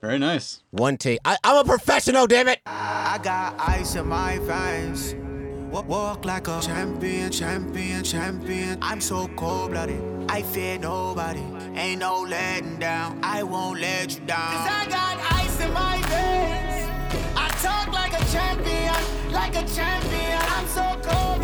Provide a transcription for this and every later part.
Very nice. One take. I, I'm a professional, damn it. I got ice in my veins. Walk like a champion, champion, champion. I'm so cold blooded. I fear nobody. Ain't no letting down. I won't let you down. Cause I got ice in my veins. I talk like a champion, like a champion. I'm so cold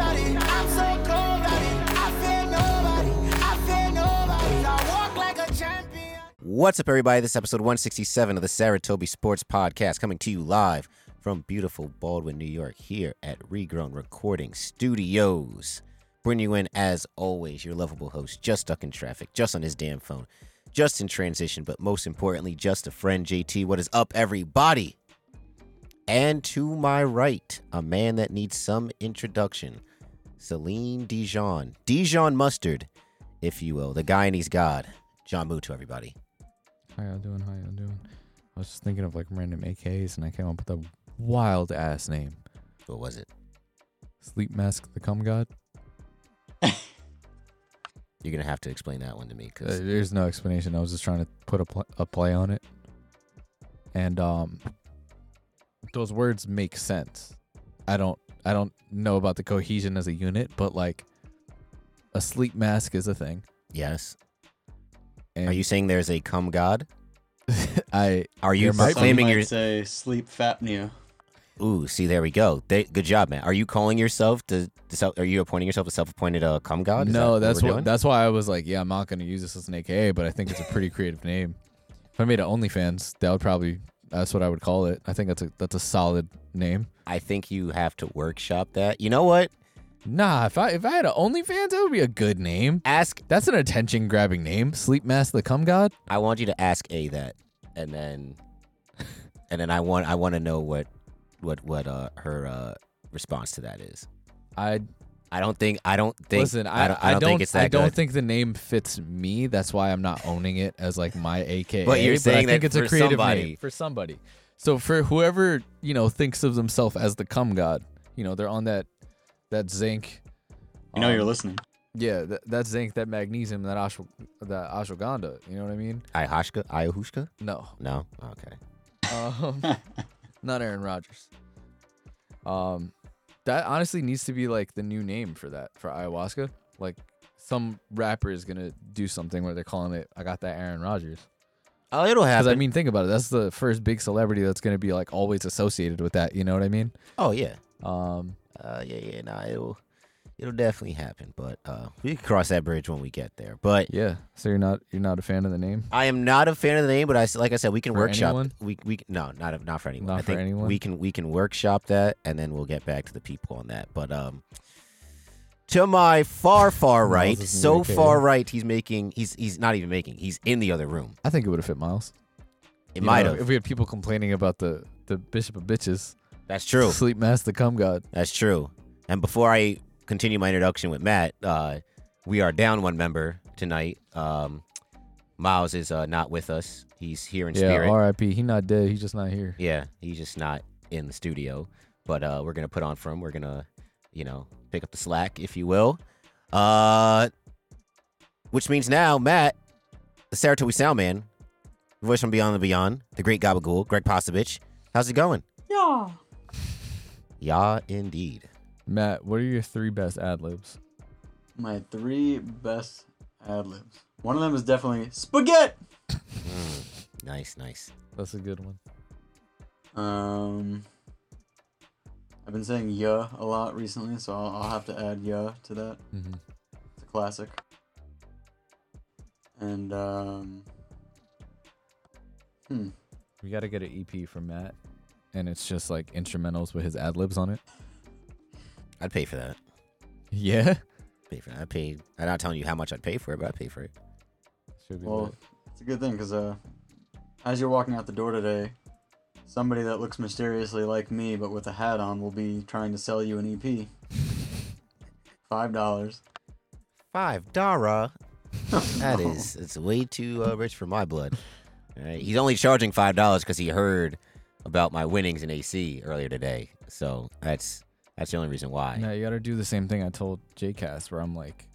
What's up, everybody? This is episode 167 of the Saratobi Sports Podcast, coming to you live from beautiful Baldwin, New York, here at Regrown Recording Studios. Bring you in, as always, your lovable host, just stuck in traffic, just on his damn phone, just in transition, but most importantly, just a friend, JT. What is up, everybody? And to my right, a man that needs some introduction, Celine Dijon, Dijon Mustard, if you will, the guy and he's God. John Moo to everybody. How y'all doing? How y'all doing? I was just thinking of like random AKs and I came up with a wild ass name. What was it? Sleep Mask the Cum God. You're gonna have to explain that one to me Uh, because there's no explanation. I was just trying to put a, pl- a play on it. And um those words make sense. I don't I don't know about the cohesion as a unit, but like a sleep mask is a thing. yes. And Are you saying there's a cum god? I Are you There might be. proclaiming Some your? say sleep fapnea. Ooh, see, there we go. They, good job, man. Are you calling yourself to? to self, are you appointing yourself a self-appointed uh, cum god? Is no, that that's what. That's why I was like, yeah, I'm not gonna use this as an AKA, but I think it's a pretty creative name. If I made an OnlyFans, that would probably that's what I would call it. I think that's a that's a solid name. I think you have to workshop that. You know what? Nah, if I if I had an OnlyFans, that would be a good name. Ask. That's an attention grabbing name. Sleep Mask the Cum God. I want you to ask a that, and then, and then I want I want to know what, what what uh her uh response to that is. I I don't think I don't think listen. I, don't, I don't think it's that I don't good. think the name fits me. That's why I'm not owning it as like my AKA. But you're saying I think that it's a for creative somebody. name for somebody. So for whoever you know thinks of themselves as the cum god, you know they're on that that zinc. You know you're um, listening. Yeah, that, that zinc, that magnesium, that ashw- that ashwagandha. You know what I mean? Ayahuasca? Ayahuasca? No, No. Okay. um, not Aaron Rodgers. Um, that honestly needs to be like the new name for that for ayahuasca. Like some rapper is gonna do something where they're calling it. I got that Aaron Rodgers. Oh, it'll Because happen. I mean, think about it. That's the first big celebrity that's gonna be like always associated with that. You know what I mean? oh yeah. Um, Uh, yeah, yeah. Nah, it'll it'll definitely happen. But uh, we can cross that bridge when we get there. But yeah. So you're not you're not a fan of the name? I am not a fan of the name. But I like I said, we can For workshop. anyone? We we no, not not for anyone. Not I for anyone? We can we can workshop that, and then we'll get back to the people on that. But um. To my far, far right, so the far right, he's making. He's he's not even making. He's in the other room. I think it would have fit Miles. It might have. If we had people complaining about the the Bishop of Bitches, That's true. Sleep Master the Cum God. That's true. And before I continue my introduction with Matt, uh, we are down one member tonight. Um, Miles is uh, not with us. He's here in Yeah, spirit. R.I.P. He not dead. He's just not here. Yeah, he's just not in the studio. But uh, we're gonna put on for him. We're gonna, you know, pick up the slack, if you will. Uh, which means now, Matt, the Saratoga Sound Man, voice from Beyond the Beyond, the great Gabagool, Greg Postovich. How's it going? Yeah. Yeah, indeed. Matt, what are your three best ad libs? My three best ad libs. One of them is definitely spaghetti. Mm, nice, nice. That's a good one. Um, I've been saying yeah a lot recently, so I'll, I'll have to add yeah to that. Mm-hmm. It's a classic. And um, hmm, We got to get an EP from Matt, and it's just like instrumentals with his ad libs on it. I'd pay for that. Yeah. Pay for that. I pay. I'm not telling you how much I'd pay for it, but I'd pay for it. Should be well, lit. it's a good thing because uh, as you're walking out the door today, somebody that looks mysteriously like me but with a hat on will be trying to sell you an EP. Five dollars. Five Dara. That is. It's way too uh, rich for my blood. All right. He's only charging five dollars because he heard about my winnings in AC earlier today. So that's that's the only reason why. No, you got to do the same thing I told JCast, where I'm like,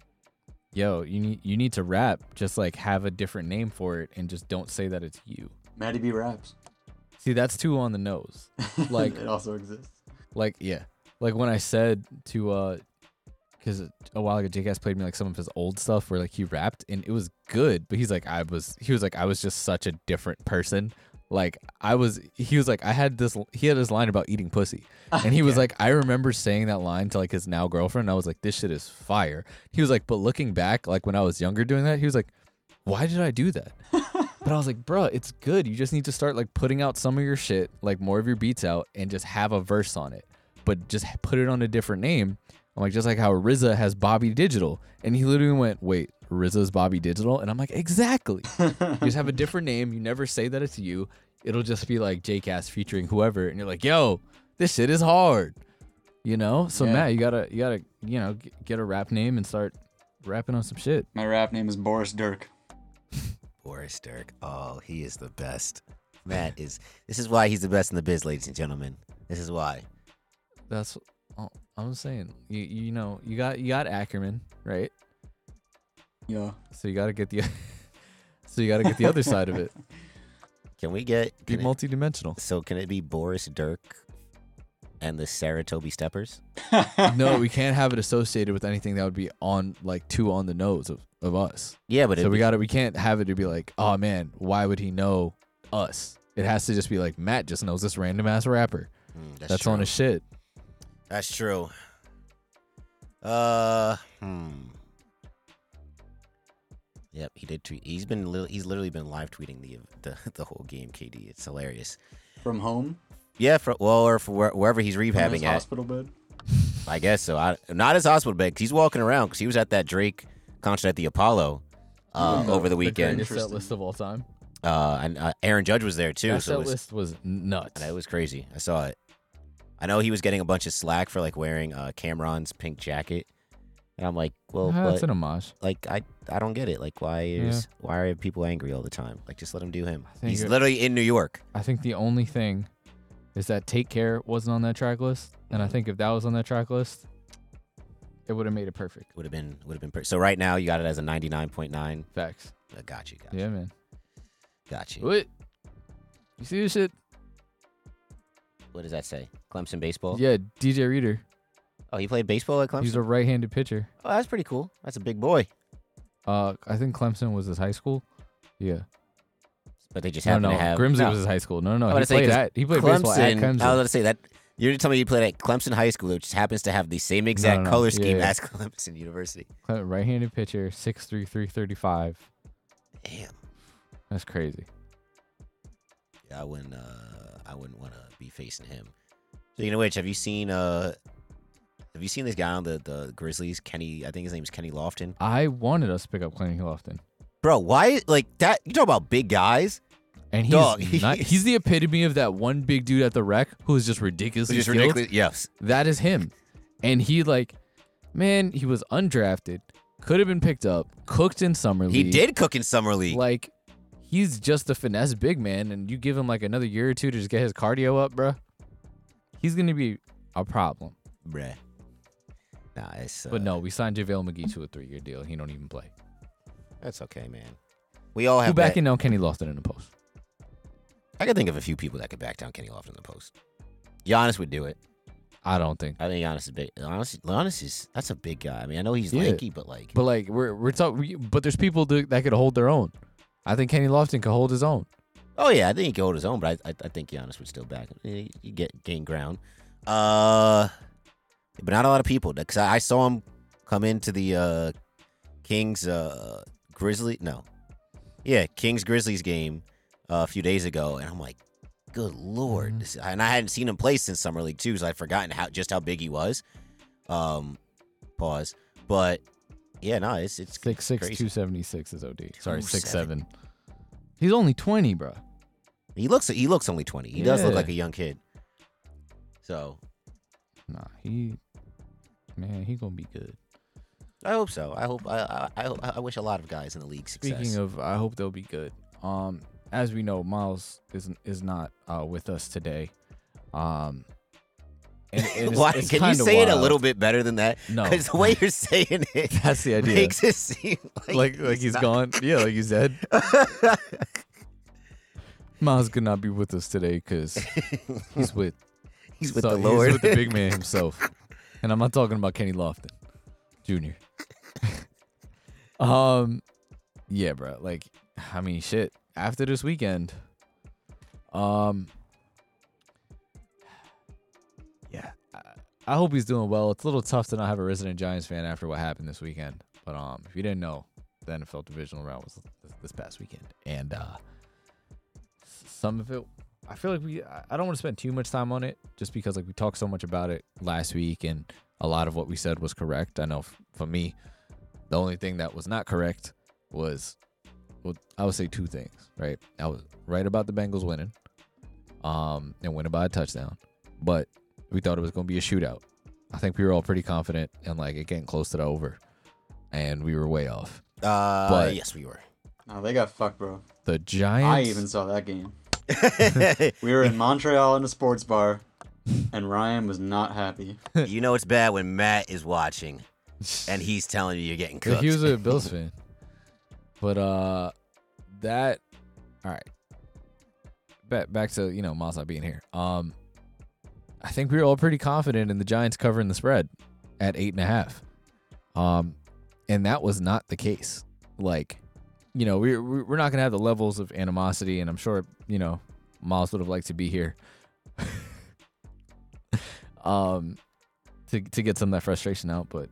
"Yo, you need you need to rap. Just like have a different name for it, and just don't say that it's you." Maddie B raps. See, that's too on the nose. Like- it also exists. Like, yeah. Like when I said to uh because a while ago Jake has played me like some of his old stuff where like he rapped and it was good, but he's like I was he was like I was just such a different person. Like I was he was like I had this he had this line about eating pussy. And he was Yeah. like I remember saying that line to like his now girlfriend. I was like this shit is fire. He was like but looking back like when I was younger doing that, he was like why did I do that? But I was like, bro, it's good. You just need to start like putting out some of your shit, like more of your beats out, and just have a verse on it. But just put it on a different name. I'm like, just like how RZA has Bobby Digital, and he literally went, "Wait, RZA's Bobby Digital," and I'm like, exactly. you just have a different name. You never say that it's you. It'll just be like Jcast featuring whoever, and you're like, yo, this shit is hard. You know. So Yeah. Matt, you gotta, you gotta, you know, g- get a rap name and start rapping on some shit. My rap name is Boris Dirk. Boris Dirk. Oh, he is the best. Matt is. This is why he's the best in the biz, ladies and gentlemen. This is why. That's all I'm saying. You you know you got you got Ackerman right, Yeah. so you got to get the so you got to get the other side of it. Can we get? Be Can it, multidimensional. so can it be Boris Dirk and the Saratobi Steppers? No, we can't have it associated with anything that would be on like too on the nose of, of us. Yeah, but so it'd we be- got to we can't have it to be like, oh man, why would he know us? It has to just be like Matt just knows this random ass rapper. Mm, That's, on true. his shit. That's true. Uh, hmm. Yep, he did tweet. He's been li- he's literally been live tweeting the the, the whole game. KD, it's hilarious. From home. Yeah, for, well, or where, wherever he's From his rehabbing at. hospital bed. I guess so. I, not his hospital bed. 'cause he's walking around because he was at that Drake concert at the Apollo uh, Oh, over the the weekend. greatest set list of all time. Uh, and uh, Aaron Judge was there too. that so it set was, list was nuts. it was crazy. I saw it. I know he was getting a bunch of slack for like wearing uh, Cam'ron's pink jacket, and I'm like, well, but it's an homage. like I I don't get it. Like why is why are people angry all the time? Like just let him do him. He's it- literally in New York. I think the only thing is that Take Care wasn't on that track list, and I think if that was on that track list, it would have made it perfect. Would have been would have been per- so. Right now you got it as a 99.9. Facts. Uh, got you. Got you. Yeah, man. Got you. What? You see this shit? What does that say? Clemson baseball. Yeah, DJ Reader. Oh, he played baseball at Clemson. He's a right-handed pitcher. oh, that's pretty cool. That's a big boy. Uh, I think Clemson was his high school. Yeah. But they just No, happen no, to have Grimsley no. was his high school. No, no, was he played 'cause at he played baseball at Clemson. I was going to say that you're telling me you played at Clemson High School, which happens to have the same exact no. color Yeah, scheme yeah. as Clemson University. Right-handed pitcher, six three three thirty five. Damn. That's crazy. Yeah, I wouldn't. Uh, I wouldn't want to be facing him. Speaking of which, have you seen? Uh, have you seen this guy on the the Grizzlies? Kenny, I think his name is Kenny Lofton. I wanted us to pick up Kenny Lofton, Bro, why like that? You talk about big guys. and he's Dog, not, he's- he's the epitome of that one big dude at the rec who is just ridiculously Just ridiculous. Yes. That is him. And he like, man, he was undrafted, could have been picked up, cooked in summer league. He did cook in summer league. Like, he's just a finesse big man, and you give him like another year or two to just get his cardio up, bro. He's gonna be a problem. Bruh. Nah, it's. Uh, But no, we signed JaVale McGee to a three-year deal. He don't even play. that's okay, man. We all have. Who have. back that- in now Kenny Lofton in the post? I can think of a few people that could back down Kenny Lofton in the post. Giannis would do it. I don't think. I think Giannis is big. Giannis, Giannis is that's a big guy. I mean, I know he's Yeah. lanky, but like, But like we're we're talking, but there's people do, that could hold their own. I think Kenny Lofton could hold his own. oh yeah, I think he could hold his own. But I, I, I think Giannis would still back him. You you get gain ground. Uh, but not a lot of people. Because I, I saw him come into the uh Kings uh Grizzly. No, yeah, Kings Grizzlies game uh, a few days ago, and I'm like, good lord. Mhm. And I hadn't seen him play since summer league too, so I'd forgotten how just how big he was. Um, pause. But yeah, no, it's it's Six six crazy. two seventy six is OD. Sorry, six seven. seven. He's only twenty, bro. He looks he looks only twenty. He does look like a young kid. So Nah, he man, he gonna be good. I hope so. I hope I I, I, I wish a lot of guys in the league success. Speaking of, I hope they'll be good. Um, as we know, Miles is is not uh with us today. Um, and is- Why? it's Can you say it a little bit better than that? No, Because the way you're saying it that's the idea. makes it seem like like like he's gone. Yeah, like he's dead. Miles could not be with us today because he's with He's with so- the Lord. He's with the big man himself, and I'm not talking about Kenny Lofton, Jr. um, yeah, bro. Like, I mean, shit. After this weekend, um, yeah, I, I hope he's doing well. It's a little tough to not have a resident Giants fan after what happened this weekend. But um, if you didn't know, then the NFL divisional round was this, this past weekend, and uh, some of it I feel like we I I don't want to spend too much time on it just because like we talked so much about it last week and a lot of what we said was correct. I know f- for me, the only thing that was not correct was well, I would say two things, right? I was right about the Bengals winning um and winning by a touchdown, but we thought it was going to be a shootout. I think we were all pretty confident and like it getting close to the over. And we were way off. uh, But- yes, we were. No, they got fucked, bro. The Giants I even saw that game. We were in Montreal in a sports bar, and Ryan was not happy. you know it's bad when Matt is watching and he's telling you you're getting Yeah, cooked. He was a Bills fan. But uh that all right. Back back to, you know, Miles not being here. Um I think we were all pretty confident in the Giants covering the spread at eight and a half. Um and that was not the case. Like, you know, we're we're not gonna have the levels of animosity, and I'm sure, you know, Miles would have liked to be here. um to to get some of that frustration out, but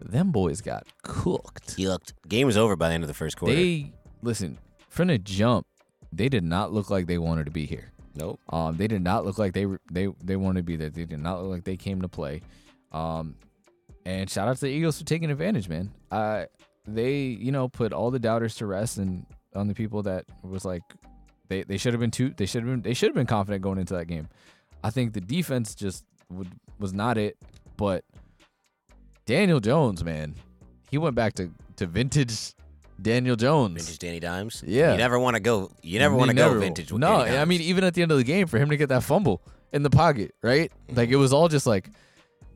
them boys got cooked. He looked. Game was over by the end of the first quarter. They listen from the jump. They did not look like they wanted to be here. nope. Um, they did not look like they were- they they wanted to be there. They did not look like they came to play. Um, and shout out to the Eagles for taking advantage, man. Uh, they you know put all the doubters to rest and on the people that was like they they should have been too they should have been they should have been confident going into that game. I think the defense just would, was not it, but Daniel Jones, man, he went back to to vintage Daniel Jones. Vintage Danny Dimes. Yeah. You never want to go. You never want to go vintage. No, I mean even at the end of the game for him to get that fumble in the pocket, right? Like mm-hmm. it was all just like,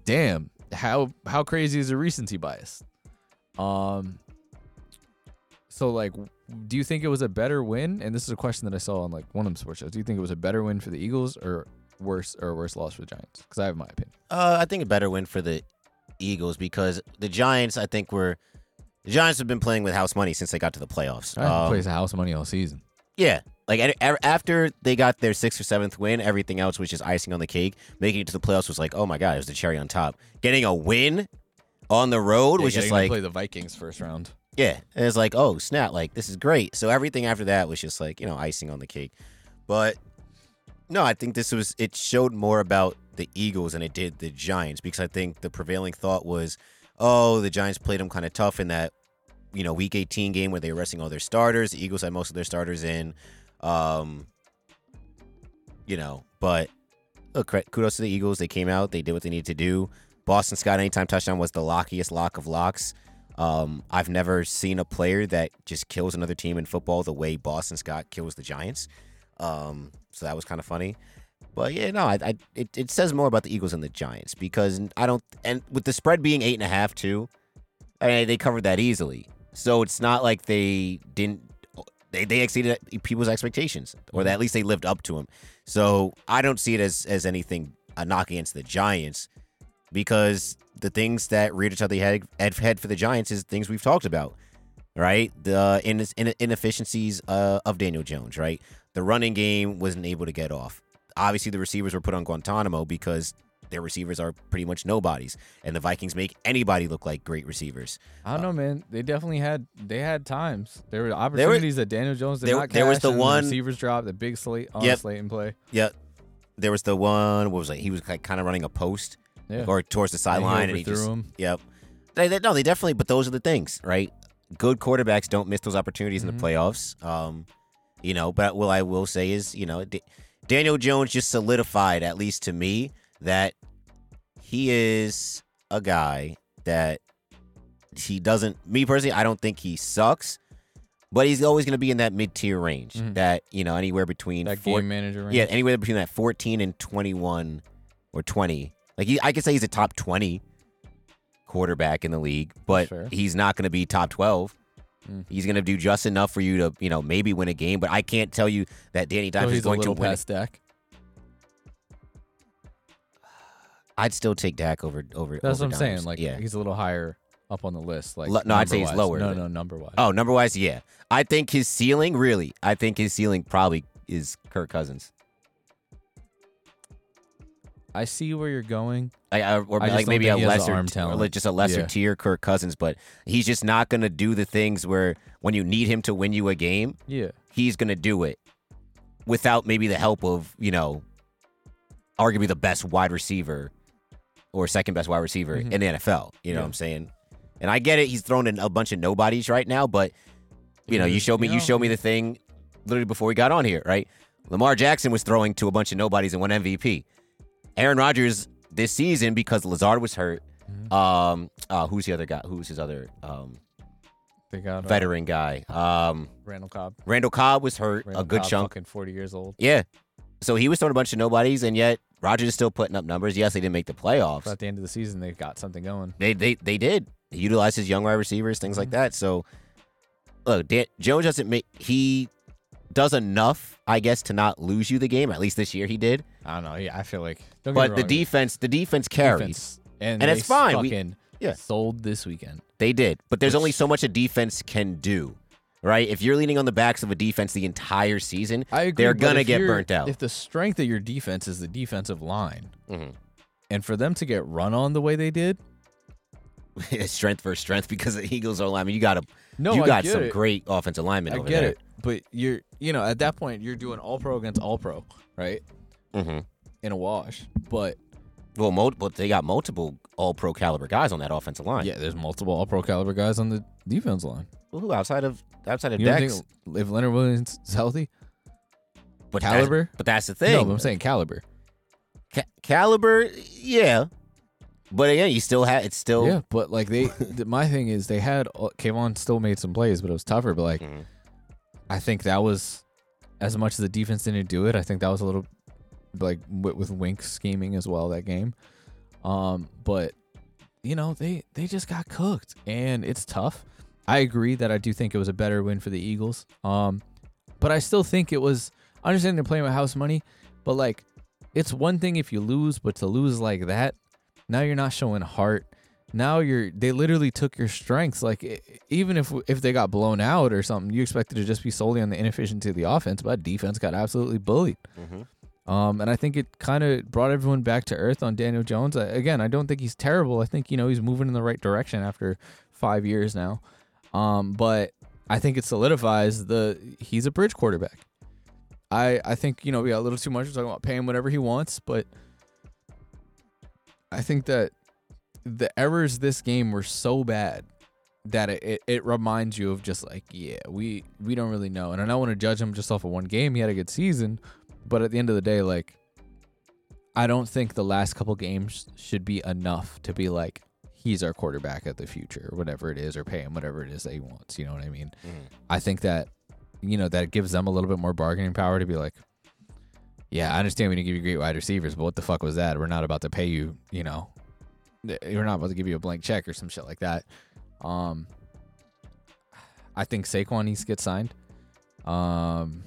damn, how how crazy is the recency bias? Um. So like, do you think it was a better win? And this is a question that I saw on like one of the sports shows. Do you think it was a better win for the Eagles or worse or worse loss for the Giants? Because I have my opinion. Uh, I think a better win for the Eagles because the Giants, I think, were the Giants have been playing with house money since they got to the playoffs. Um, plays house money all season. yeah, like a- after they got their sixth or seventh win, everything else was just icing on the cake. Making it to the playoffs was like, oh my god, it was the cherry on top. Getting a win on the road was just like, play the Vikings first round. yeah, and it's like, oh snap, like this is great. So everything after that was just like, you know, icing on the cake. But no, I think this was it showed more about the Eagles than it did the Giants because I think the prevailing thought was, oh, the Giants played them kind of tough in that, you know, Week 18 game where they were resting all their starters. The Eagles had most of their starters in, um, you know, but look, kudos to the Eagles. They came out, they did what they needed to do. Boston Scott anytime touchdown was the lockiest lock of locks. Um, I've never seen a player that just kills another team in football the way Boston Scott kills the Giants. Um, so that was kind of funny. But yeah, no, I, I it, it says more about the Eagles than the Giants because I don't and with the spread being eight and a half too, I mean, they covered that easily. So it's not like they didn't they, they exceeded people's expectations or that at least they lived up to them. So I don't see it as as anything a knock against the Giants because the things that ugly head, head head for the Giants is things we've talked about, right? The in, in, inefficiencies uh, of Daniel Jones, right? The running game wasn't able to get off. Obviously, the receivers were put on Guantanamo because their receivers are pretty much nobodies, and the Vikings make anybody look like great receivers. I don't know, man. They definitely had they had times. There were opportunities that Daniel Jones did there- not there was the one- receivers dropped, the big Slayton Yep. Slayton play. Yeah, there was the one. What was it? He was like kind of running a post Yeah. or towards the sideline, and he just him. Yep. They, they, no, they definitely. But those are the things, right? Good quarterbacks don't miss those opportunities in Mhm. the playoffs. Um, you know, but what I will say is, you know, D- Daniel Jones just solidified, at least to me, that he is a guy that he doesn't. Me personally, I don't think he sucks, but he's always going to be in that mid tier range. Mhm. That you know, anywhere between That four, game manager range. yeah, anywhere between that 14 and 21 or 20. Like he, I could say he's a top 20 quarterback in the league, but Fair. he's not going to be top 12. Mm. He's going to do just enough for you to, you know, maybe win a game. But I can't tell you that Danny Dimes is going to win. past Dak. I'd still take Dak over over. That's over what I'm saying. Like yeah. he's a little higher up on the list. Like Lo- no, I'd say he's lower No, no, number wise. Oh, number wise, yeah. I think his ceiling, really, I think his ceiling probably is Kirk Cousins. I see where you're going. Uh, or I like maybe a think he has the lesser, arm or like just a lesser Yeah. tier Kirk Cousins, but he's just not gonna do the things where when you need him to win you a game, Yeah. he's gonna do it without maybe the help of you know, arguably the best wide receiver or second best wide receiver Mhm. in the NFL. You know Yeah. what I'm saying? And I get it. He's thrown in a bunch of nobodies right now, but you know, you showed me you you showed me the thing literally before we got on here, right? Lamar Jackson was throwing to a bunch of nobodies and won MVP. Aaron Rodgers this season because Lazard was hurt. Mhm. Um, uh, who's the other guy? Who's his other um They got uh, veteran guy? Um, Randall Cobb. Randall Cobb was hurt Randall a good Cobb, chunk. Fucking 40 years old. Yeah. So he was throwing a bunch of nobodies, and yet Rodgers is still putting up numbers. Yes, they didn't make the playoffs. But at the end of the season, they got something going. They they they did. He utilized his young wide receivers, things like Mhm. that. So look, Dan, Jones doesn't make he does enough, I guess, to not lose you the game. At least this year he did. I don't know. Yeah, I feel like. But the defense, the defense carries. defense- and, And it's fine. We- yeah. sold this weekend. They did. But there's Which- only so much a defense can do. Right? If you're leaning on the backs of a defense the entire season, I agree. They're gonna get burnt out. If the strength of your defense is the defensive line, mhm. and for them to get run on the way they did, strength for strength because the Eagles are. Mean, you got a no, you got some it. great offensive linemen I over get there. it, but you're, you know, at that point, you're doing all pro against all pro, right? hmm In a wash, but Well, mul- but they got multiple All Pro caliber guys on that offensive line. yeah, there's multiple all pro caliber guys on the defense line. Well, who outside of outside of You Dex? if Leonard Williams is healthy, but that's- caliber? but that's the thing. no, but I'm saying caliber. Ca- caliber, yeah. But again, you still have it's still. Yeah, but like they, my thing is they had uh, Kayvon still made some plays, but it was tougher. But like Mhm. I think that was as much as the defense didn't do it. I think that was a little like with, with Wink scheming as well that game. Um, but you know they they just got cooked, and it's tough. I agree that I do think it was a better win for the Eagles. Um, but I still think it was. I understand they're playing with house money, but like it's one thing if you lose, but to lose like that, now you're not showing heart. Now you're they literally took your strengths. Like even if if they got blown out or something, you expected to just be solely on the inefficiency of the offense, but defense got absolutely bullied. Mhm. Um, and I think it kind of brought everyone back to earth on Daniel Jones. I, again, I don't think he's terrible. I think you know he's moving in the right direction after five years now. Um, but I think it solidifies the he's a bridge quarterback. I I think you know we got a little too much. We're talking about paying whatever he wants, but I think that the errors this game were so bad that it, it, it reminds you of just like yeah we we don't really know. And i don't want to judge him just off of one game. He had a good season. But at the end of the day like i don't think the last couple games should be enough to be like he's our quarterback of the future or whatever it is or pay him whatever it is that he wants you know what i mean? Mhm. i think that you know that gives them a little bit more bargaining power to be like yeah i understand we didn't give you great wide receivers but what the fuck was that? We're not about to pay you you know we're not about to give you a blank check or some shit like that um, I think Saquon needs to get signed. Um,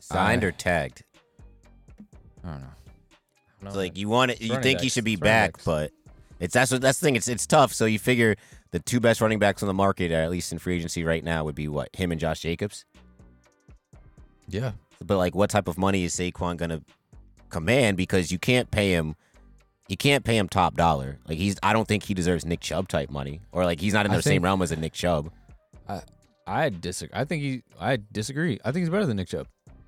Signed I- or tagged? I don't know. Like you want it, you think he should be back, backs. but it's that's what that's the thing. It's it's tough. So you figure the two best running backs on the market, at least in free agency right now, would be what him and Josh Jacobs. yeah, But like, what type of money is Saquon gonna command? Because you can't pay him. You can't pay him top dollar. Like he's, I don't think he deserves Nick Chubb type money, or like he's not in I the same think- realm as a Nick Chubb. I I disagree. I think he. I disagree. I think he's better than Nick Chubb.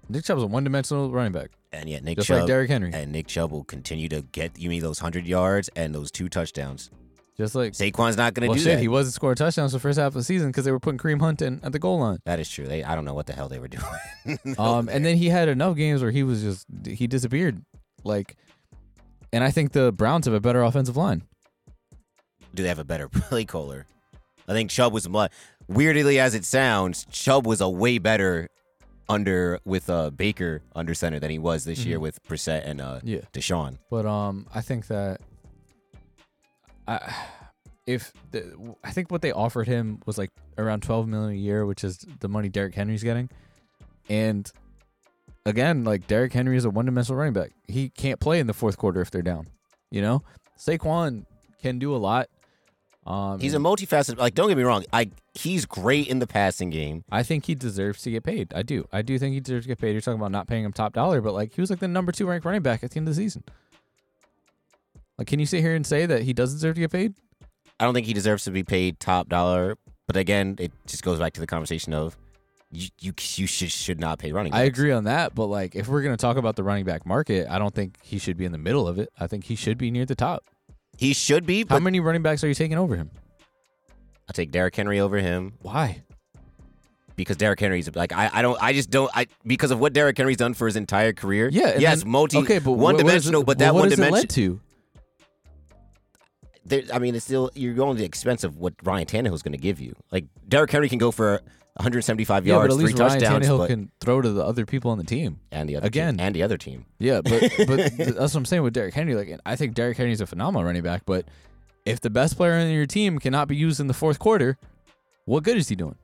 Nick Chubb's a one-dimensional running back, And yet Nick just Chubb like Derrick Henry. and Nick Chubb will continue to get you me those hundred yards and those two touchdowns. Just like Saquon's not gonna well, do shit, that. he wasn't scoring touchdowns the first half of the season because they were putting Kareem Hunt in at the goal line. that is true. They, I don't know what the hell they were doing. Um, and then he had enough games where he was just he disappeared. Like, and I think the Browns have a better offensive line. do they have a better play caller? I think Chubb was weirdly as it sounds, Chubb was a way better under with uh Baker under center than he was this year Mhm. with Brissett and uh Yeah. Deshaun. But um, I think that I, if the, I think what they offered him was like around 12 million a year, which is the money Derrick Henry's getting. And again, like Derrick Henry is a one-dimensional running back. He can't play in the fourth quarter if they're down. You know, Saquon can do a lot. Um, He's a multifaceted. Like, don't get me wrong. I he's great in the passing game. I think he deserves to get paid. I do. I do think he deserves to get paid. You're talking about not paying him top dollar, but like he was like the number two ranked running back at the end of the season. Like, can you sit here and say that he does deserve to get paid? I don't think he deserves to be paid top dollar. But again, it just goes back to the conversation of you you, you should should not pay running. I agree on that, but like if we're gonna talk about the running back market, I don't think he should be in the middle of it. I think he should be near the top. He should be. How many running backs are you taking over him? I'll take Derrick Henry over him Why? because Derrick Henry's like I, I don't I just don't I because of what Derrick Henry's done for his entire career. Yeah. yes, then- multi okay, but one what- what is dimensional, but that what one dimension. led to? There, I mean, it's still you're going to the expense of what Ryan Tannehill's going to give you. Like Derrick Henry can go for 175 Yeah, but yards, at three least Ryan touchdowns, Tannehill but can throw to the other people on the team. and the other again. team, and the other team. Yeah, but but that's what I'm saying with Derrick Henry. Like, I think Derrick Henry's a phenomenal running back, but if the best player on your team cannot be used in the fourth quarter, what good is he doing?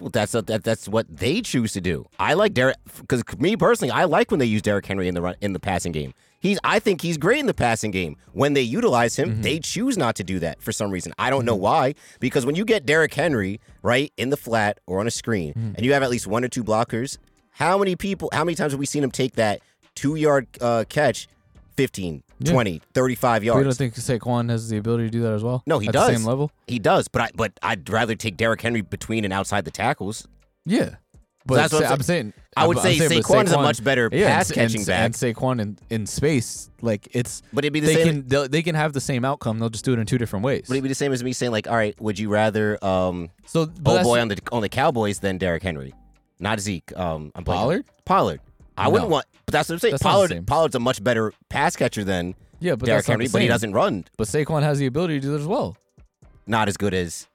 Well, that's that, that's what they choose to do. I like Derrick because me personally, I like when they use Derrick Henry in the run, in the passing game. He's I think he's great in the passing game. When they utilize him, Mm-hmm. they choose not to do that for some reason. I don't know why. Because when you get Derrick Henry right in the flat or on a screen, Mm-hmm. and you have at least one or two blockers, how many people? How many times have we seen him take that two yard uh, catch, 15, Yeah. 20, 35 yards? You don't think Saquon has the ability to do that as well? No, he At does. The same level. He does, but I but I'd rather take Derrick Henry between and outside the tackles. Yeah, but that's what I'm I'm saying. I would I'm say saying, but Saquon's a much better yeah, pass and- catching and, back. And Saquon in, in space, like it's But it'd be the they same. can they can have the same outcome. They'll just do it in two different ways. Would it'd be the same as me saying like, all right, would you rather um so, but oh boy on the on the Cowboys than Derrick Henry, not Zeke? Um, I'm. Pollard? Pollard. I wouldn't No. want, but that's what I'm saying. That's not the Pollard. Pollard's a much better pass catcher than yeah, but Derrick that's not Henry, the but he same. doesn't run. But Saquon has the ability to do that as well. Not as good as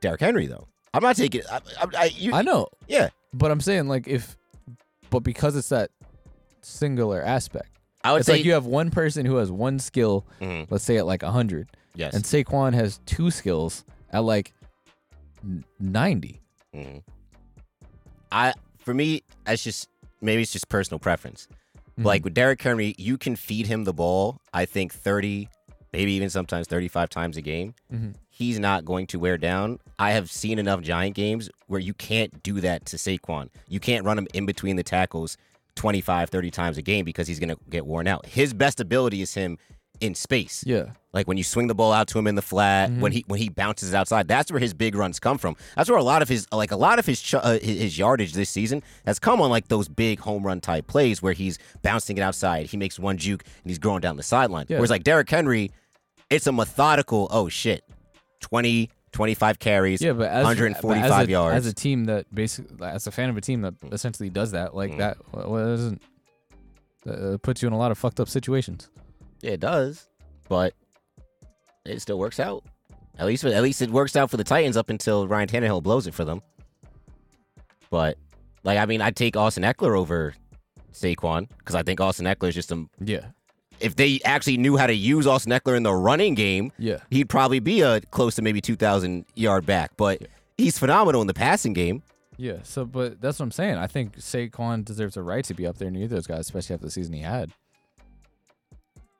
Derrick Henry though. I'm not taking. I, I, I, you, I know, yeah, but I'm saying like if, but because it's that singular aspect, I would it's say like you have one person who has one skill, Mhm. let's say at like hundred, yes. and Saquon has two skills at like n- ninety. Mhm. I for me, that's just maybe it's just personal preference. Mm-hmm. Like with Derrick Henry, you can feed him the ball. I think thirty, maybe even sometimes thirty-five times a game. Mhm. He's not going to wear down. I have seen enough Giant games where you can't do that to Saquon. You can't run him in between the tackles 25, 30 times a game because he's going to get worn out. His best ability is him in space. Yeah, Like when you swing the ball out to him in the flat, when Mm-hmm. he when he bounces outside, that's where his big runs come from. That's where a lot of his like a lot of his ch- uh, his yardage this season has come on like those big home run type plays where he's bouncing it outside. He makes one juke and he's going down the sideline. Yeah. Whereas like Derrick Henry, it's a methodical. Oh shit, 20, 25 carries, yeah, but as, 145 but as a, yards. as a team that basically, as a fan of a team that essentially does that, like Mm. that, well, well, that doesn't uh, puts you in a lot of fucked up situations. Yeah, it does, but it still works out. At least at least it works out for the Titans up until Ryan Tannehill blows it for them. But like I mean, I'd take Austin Ekeler over Saquon because I think Austin Ekeler is just a. Yeah, If they actually knew how to use Austin Ekeler in the running game, yeah. he'd probably be a close to maybe two thousand yard back. But he's phenomenal in the passing game. Yeah, so but that's what I'm saying. I think Saquon deserves a right to be up there near those guys, especially after the season he had.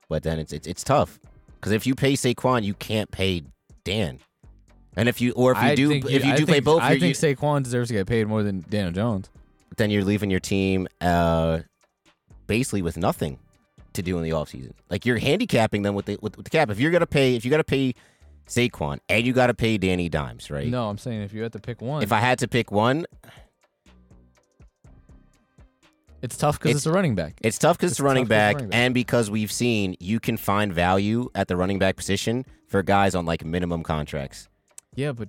But then it's it's, it's tough because if you pay Saquon, you can't pay Dan. And if you or if you I do think if you I do play think- both, I think you- Saquon deserves to get paid more than Daniel Jones. then you're leaving your team uh, basically with nothing to do in the offseason. Like you're handicapping them with the with, with the cap. If you're gonna pay, if you gotta pay Saquon and you gotta pay Danny Dimes, right? No, I'm saying if you had to pick one, If I had to pick one, it's tough because It's- it's, a running back. it's tough because it's, It's a running back, running back. and because we've seen you can find value at the running back position for guys on like minimum contracts. yeah, but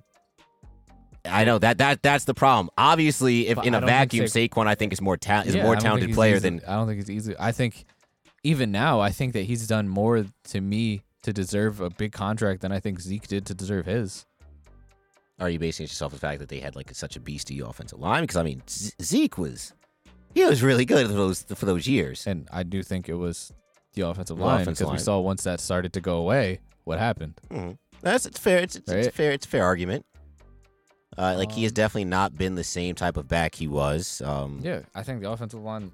I know that that that's the problem. Obviously, if But in a vacuum, Sa- Saquon I think is more ta- is yeah, more talented player easy- than I don't think it's easy. I think even now, I think that he's done more to me to deserve a big contract than I think Zeke did to deserve his. Are you basing yourself off the fact that they had like such a beastie offensive line? Because I mean, Z- Zeke was he was really good for those for those years. And I do think it was the offensive The line offensive because we line. saw once that started to go away, what happened. Mhm. That's it's fair. It's, it's, it's fair. It's a fair argument. Uh, like he has Um, definitely not been the same type of back he was. Um, Yeah, I think the offensive line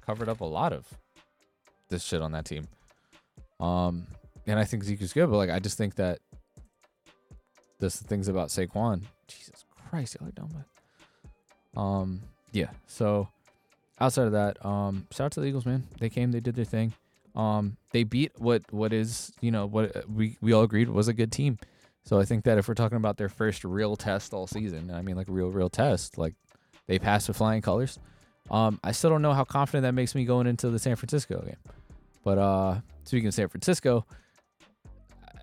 covered up a lot of this shit on that team. Um, and I think Zeke is good, but like I just think that there's the things about Saquon. Jesus Christ, y'all are dumb. But um, yeah. So outside of that, um, shout out to the Eagles, man. They came, they did their thing. Um, they beat what what is you know what uh, we we all agreed was a good team. So I think that if we're talking about their first real test all season, I mean like real real test, like they passed with flying colors. Um, I still don't know how confident that makes me going into the San Francisco game. But uh, speaking of San Francisco,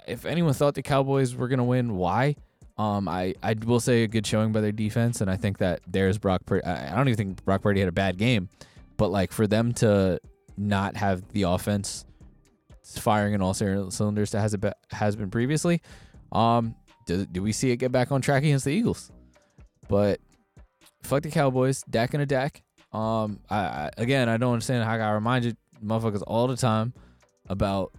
if anyone thought the Cowboys were gonna win, why? Um, I I will say a good showing by their defense, and I think that there's Brock. Purdy. I don't even think Brock Purdy had a bad game, but like for them to not have the offense firing in all cyl- cylinders that has it has been previously, um, do, do we see it get back on track against the Eagles? But fuck the Cowboys, Dak and a Dak. Um, I, I again, I don't understand how I gotta remind you, motherfuckers, all the time about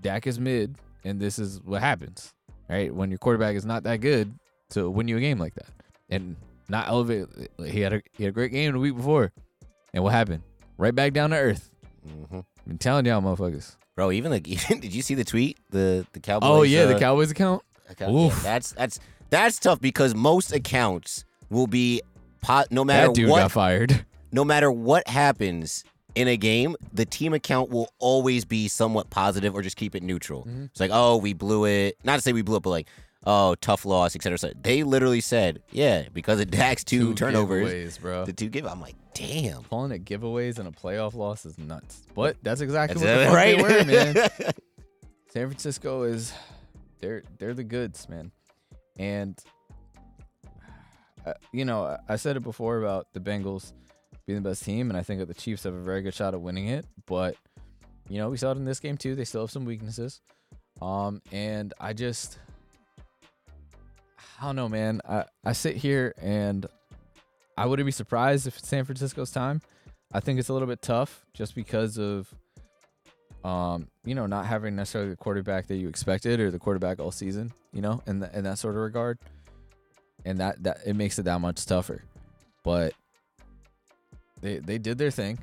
Dak is mid, and this is what happens, right? When your quarterback is not that good to win you a game like that, and not elevate. He had a he had a great game the week before, and what happened? Right back down to earth. mhm. I'm telling y'all, motherfuckers. Bro, even like, did you see the tweet? The the Cowboys. Oh yeah, the uh, Cowboys account. account? Yeah, that's that's that's tough because most accounts will be pot. No matter That dude what, got fired. no matter what happens in a game, the team account will always be somewhat positive or just keep it neutral. Mhm. It's like, oh, we blew it. Not to say we blew it, but like, oh, tough loss, etc. They literally said, yeah, because of Dak's two, turnovers, bro. the two give. I'm like, damn. Calling it giveaways and a playoff loss is nuts. But that's exactly That's what the it, fuck right? they were, man. San Francisco is they're they're the goods, man. And uh, you know, I said it before about the Bengals being the best team, and I think that the Chiefs have a very good shot at winning it. But you know, we saw it in this game too. They still have some weaknesses. Um, and I just I don't know, man. I, I sit here and I wouldn't be surprised if it's San Francisco's time. I think it's a little bit tough just because of um, you know, not having necessarily the quarterback that you expected or the quarterback all season, you know, in that in that sort of regard. And that that it makes it that much tougher. But they they did their thing.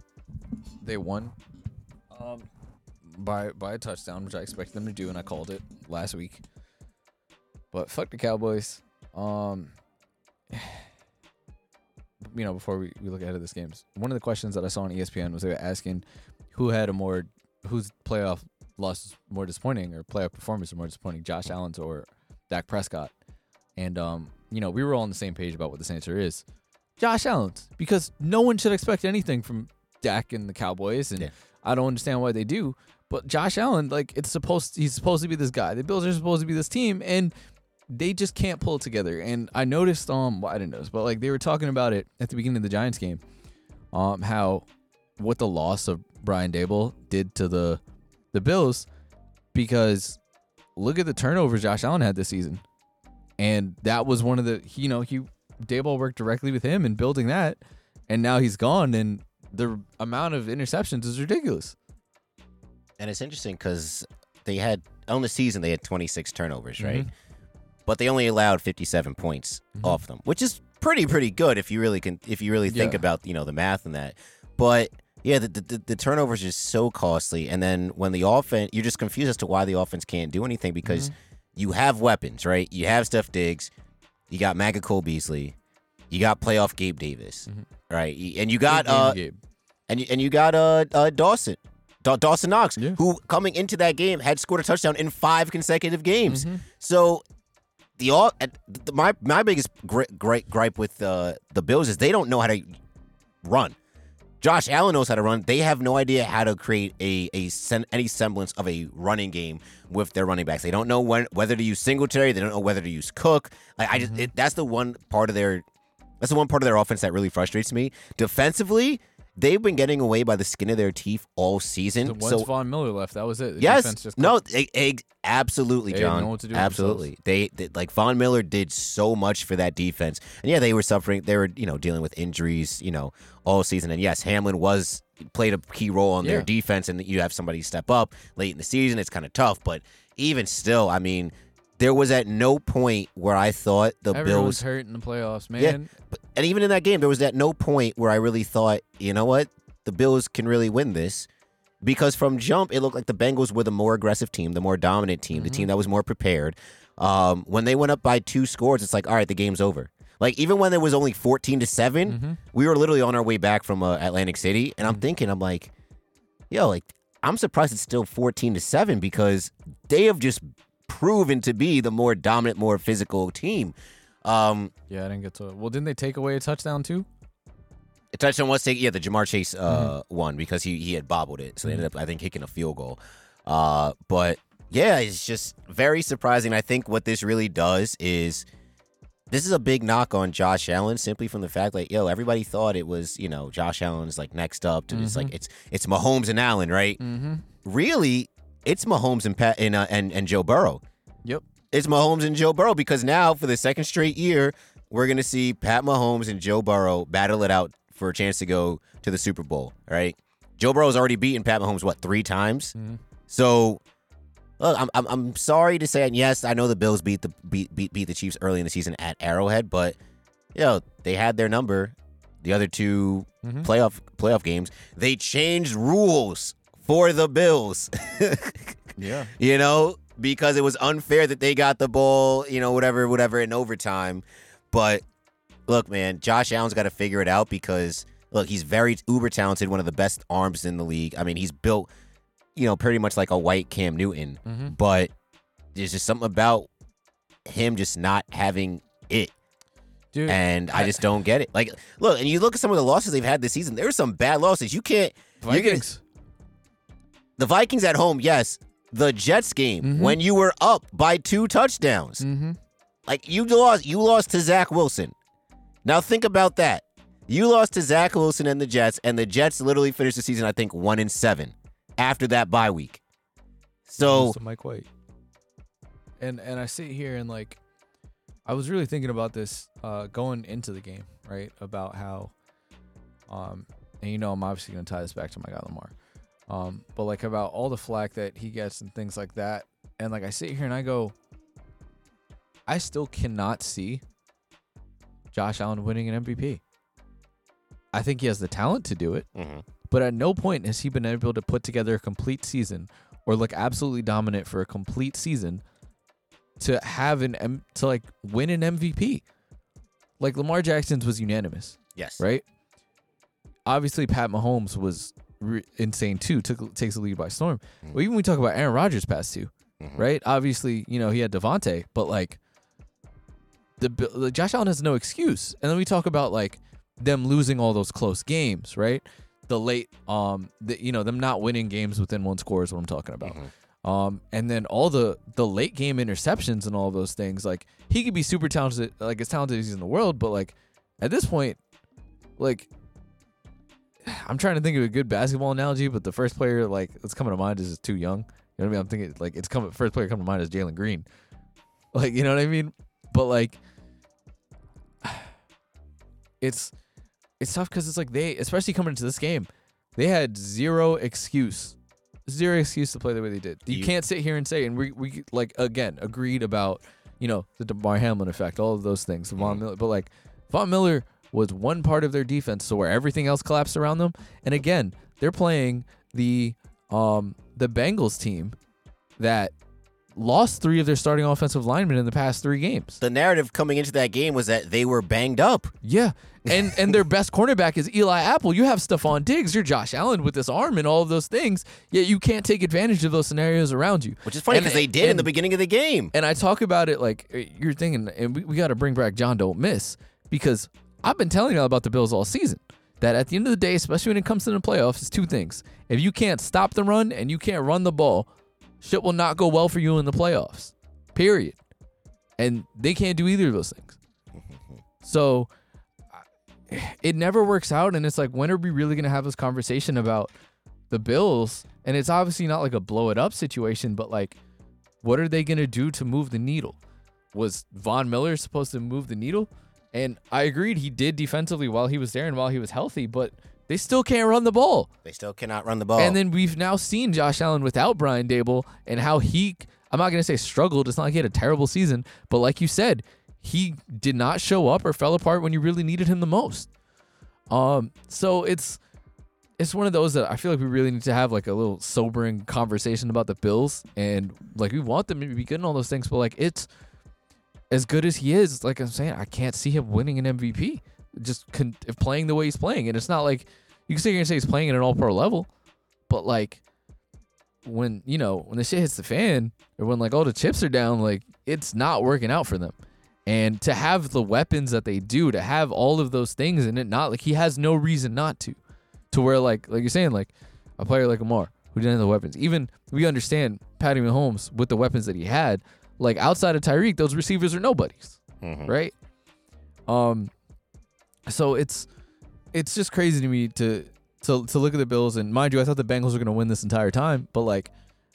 They won um by by a touchdown, which I expected them to do and I called it last week. But fuck the Cowboys. Um you know, before we, we look ahead of this games, one of the questions that I saw on ESPN was they were asking who had a more whose playoff loss is more disappointing or playoff performance is more disappointing, Josh Allen's or Dak Prescott. And um, you know, we were all on the same page about what this answer is. Josh Allen's because no one should expect anything from Dak and the Cowboys, and Yeah. I don't understand why they do. But Josh Allen, like it's supposed he's supposed to be this guy. The Bills are supposed to be this team, and they just can't pull it together. And I noticed, um, well, I didn't notice, but like they were talking about it at the beginning of the Giants game, um, how what the loss of Brian Daboll did to the the Bills, because look at the turnovers Josh Allen had this season, and that was one of the you know he Daboll worked directly with him in building that, and now he's gone, and the amount of interceptions is ridiculous. And it's interesting because they had on the season they had 26 turnovers, right? Mhm. But they only allowed 57 points Mhm. off them, which is pretty pretty good if you really can if you really think Yeah. about you know the math and that. But yeah, the, the the turnovers are so costly, and then when the offense, you're just confused as to why the offense can't do anything because you have weapons, right? You have Steph Diggs, you got Maga Cole Beasley, you got playoff Gabe Davis, Mhm. right? And you got uh Gabe. and you, and you got uh, uh Dawson. Daw- Dawson Knox, Yeah. who coming into that game had scored a touchdown in five consecutive games. Mhm. So the all the, my my biggest gri- gri- gripe with uh, the Bills is they don't know how to run. Josh Allen knows how to run. They have no idea how to create a a sem- any semblance of a running game with their running backs. They don't know when whether to use Singletary. They don't know whether to use Cook. Like I just mm-hmm. it, that's the one part of their that's the one part of their offense that really frustrates me. Defensively, they've been getting away by the skin of their teeth all season. So once so Von Miller left, that was it. The Yes. defense just No. e- absolutely, They John. know what to do absolutely. They, they like Von Miller did so much for that defense, and yeah, they were suffering. They were you know dealing with injuries, you know, all season. And yes, Hamlin was played a key role on their Yeah. defense, and you have somebody step up late in the season. It's kind of tough, but even still, I mean. There was at no point where I thought the Everyone's Bills hurt in the playoffs, man. Yeah. But- and even in that game, there was at no point where I really thought, you know what, the Bills can really win this, because from jump it looked like the Bengals were the more aggressive team, the more dominant team, the team that was more prepared. Um, when they went up by two scores, it's like, all right, the game's over. Like even when it was only fourteen to 7 Mhm. we were literally on our way back from uh, Atlantic City, and I'm thinking, I'm like, yo, like I'm surprised it's still fourteen to seven because they have just proven to be the more dominant, more physical team. Um, Yeah, I didn't get to. Well, didn't they take away a touchdown too? A touchdown was taken. Yeah, the Ja'Marr Chase uh, one because he he had bobbled it, so they ended up I think kicking a field goal. Uh, but yeah, it's just very surprising. I think what this really does is this is a big knock on Josh Allen simply from the fact like yo everybody thought it was you know Josh Allen's like next up to it's like it's it's Mahomes and Allen right. Mm-hmm. Really, it's Mahomes and Pat and uh, and and Joe Burrow. Yep. It's Mahomes and Joe Burrow because now for the second straight year we're gonna see Pat Mahomes and Joe Burrow battle it out for a chance to go to the Super Bowl. Right? Joe Burrow's already beaten Pat Mahomes what three times. Mhm. So, look, I'm, I'm I'm sorry to say, and yes, I know the Bills beat the beat beat, beat the Chiefs early in the season at Arrowhead, but you know they had their number. The other 2 Mhm. playoff playoff games, they changed rules for the Bills. Yeah. you know, because it was unfair that they got the ball, you know, whatever, whatever in overtime. But look, man, Josh Allen's got to figure it out because look, he's very uber talented, one of the best arms in the league. I mean, he's built, you know, pretty much like a white Cam Newton, Mhm. but there's just something about him just not having it. Dude, And I just don't get it. Like, look, and you look at some of the losses they've had this season. There's some bad losses. You can't. Vikings. The Vikings at home, yes. The Jets game Mhm. when you were up by two touchdowns. Mm-hmm. Like you lost, you lost to Zach Wilson. Now think about that. You lost to Zach Wilson and the Jets, and the Jets literally finished the season, I think, one in seven after that bye week. So to Mike White. And and I sit here and like, I was really thinking about this uh, going into the game, right? About how, um, and you know, I'm obviously gonna tie this back to my guy Lamar, um, but like about all the flack that he gets and things like that, and like I sit here and I go, I still cannot see Josh Allen winning an MVP. I think he has the talent to do it. Mhm. But at no point has he been able to put together a complete season or look absolutely dominant for a complete season to have an M- to like win an MVP. Like Lamar Jackson's was unanimous, yes, right? Obviously, Pat Mahomes was re- insane too. Took takes the lead by storm. Well, even we talk about Aaron Rodgers past 2 Mhm. right? Obviously, you know he had Davante, but like the like, Josh Allen has no excuse. And then we talk about like them losing all those close games, right? The late, um, the, you know them not winning games within one score is what I'm talking about. Um, and then all the the late game interceptions and all those things. Like he could be super talented, like as talented as he's in the world, but like at this point, like I'm trying to think of a good basketball analogy, but the first player like that's coming to mind is too young. You know what I mean? I'm thinking like it's coming first player coming to mind is Jalen Green. Like you know what I mean? But like it's it's tough because it's like they especially coming into this game, they had zero excuse. Zero excuse to play the way they did. You, You- can't sit here and say, and we, we like again agreed about, you know, the Damar Hamlin effect, all of those things, Von Mhm. Miller. But like Von Miller was one part of their defense, so where everything else collapsed around them. And again, they're playing the um the Bengals team that lost three of their starting offensive linemen in the past three games. The narrative coming into that game was that they were banged up. Yeah. And and their best cornerback is Eli Apple. You have Stefon Diggs, you're Josh Allen with this arm and all of those things, yet you can't take advantage of those scenarios around you. Which is funny because they did in the beginning of the game. And I talk about it like you're thinking, and we, we got to bring back John Don't Miss because I've been telling you all about the Bills all season. That at the end of the day, especially when it comes to the playoffs, it's two things. If you can't stop the run and you can't run the ball, shit will not go well for you in the playoffs. Period. And they can't do either of those things. So it never works out. And it's like, when are we really going to have this conversation about the Bills? And it's obviously not like a blow it up situation, but like, what are they going to do to move the needle? Was Von Miller supposed to move the needle? And I agreed he did defensively while he was there and while he was healthy, but they still can't run the ball. They still cannot run the ball. And then we've now seen Josh Allen without Brian Daboll and how he, I'm not going to say struggled. It's not like he had a terrible season, but like you said, he did not show up or fell apart when you really needed him the most. Um, so it's it's one of those that I feel like we really need to have like a little sobering conversation about the Bills and like we want them to be good and all those things, but like it's as good as he is, like I'm saying, I can't see him winning an MVP. Just con- playing the way he's playing, and it's not like you can sit here and say he's playing at an all pro level, but like when you know when the shit hits the fan or when like all the chips are down, like it's not working out for them. And to have the weapons that they do, to have all of those things, and it not like he has no reason not to, to where like like you're saying like a player like Amar who didn't have the weapons. Even we understand Patty Mahomes with the weapons that he had, like outside of Tyreek, those receivers are nobodies, Mhm. right? Um, so it's it's just crazy to me to to to look at the Bills and mind you, I thought the Bengals were going to win this entire time, but like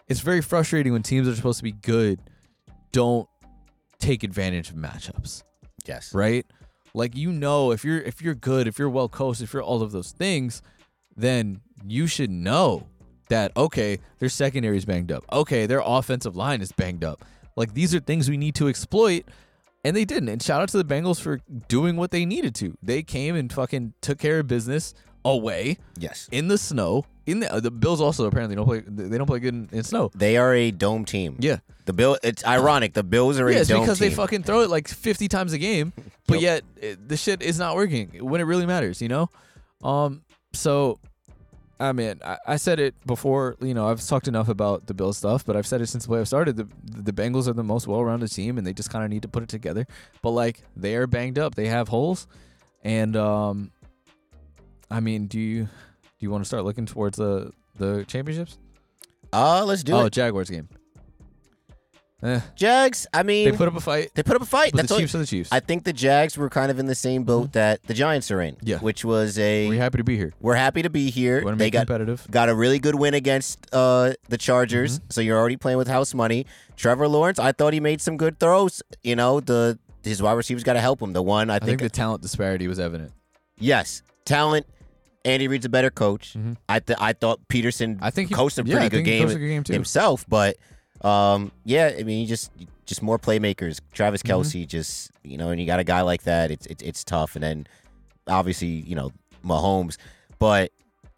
it's very frustrating when teams that are supposed to be good don't take advantage of matchups, yes. right? Like you know, if you're if you're good, if you're well coached, if you're all of those things, then you should know that okay, their secondary is banged up. Okay, their offensive line is banged up. Like these are things we need to exploit, and they didn't. And shout out to the Bengals for doing what they needed to. They came and fucking took care of business away Yes. in the snow. In the the Bills also apparently don't play. They don't play good in, in snow. They are a dome team. Yeah, The Bill. It's ironic. The Bills are yeah. a It's dome because team. they fucking throw it like fifty times a game, but yet it, the shit is not working when it really matters. You know. Um. So, I mean, I, I said it before. You know, I've talked enough about the Bills stuff, but I've said it since the playoffs started. The the Bengals are the most well-rounded team, and they just kind of need to put it together. But like, they are banged up. They have holes, and um, I mean, do you do you want to start looking towards the the championships? Uh, let's do oh, it. Oh, Jaguars game. Eh, Jags. I mean, they put up a fight, they put up a fight. but That's the all. Chiefs are the Chiefs. I think the Jags were kind of in the same boat that the Giants are in. Yeah. Which was a We're happy to be here. we're happy to be here. Want to They make got competitive. got a really good win against uh, the Chargers, Mm-hmm. so you're already playing with house money. Trevor Lawrence, I thought he made some good throws. You know, the his wide receivers got to help him. The one I, I think the talent disparity was evident. yes, talent. Andy Reid's a better coach. Mhm. I th- I thought Pederson I think he coached a yeah, pretty I good think he game, coached a good game too. himself, but um, yeah, I mean, he just just more playmakers. Travis Mm-hmm. Kelce, just you know, and you got a guy like that. It's it's it's tough, and then obviously you know Mahomes, but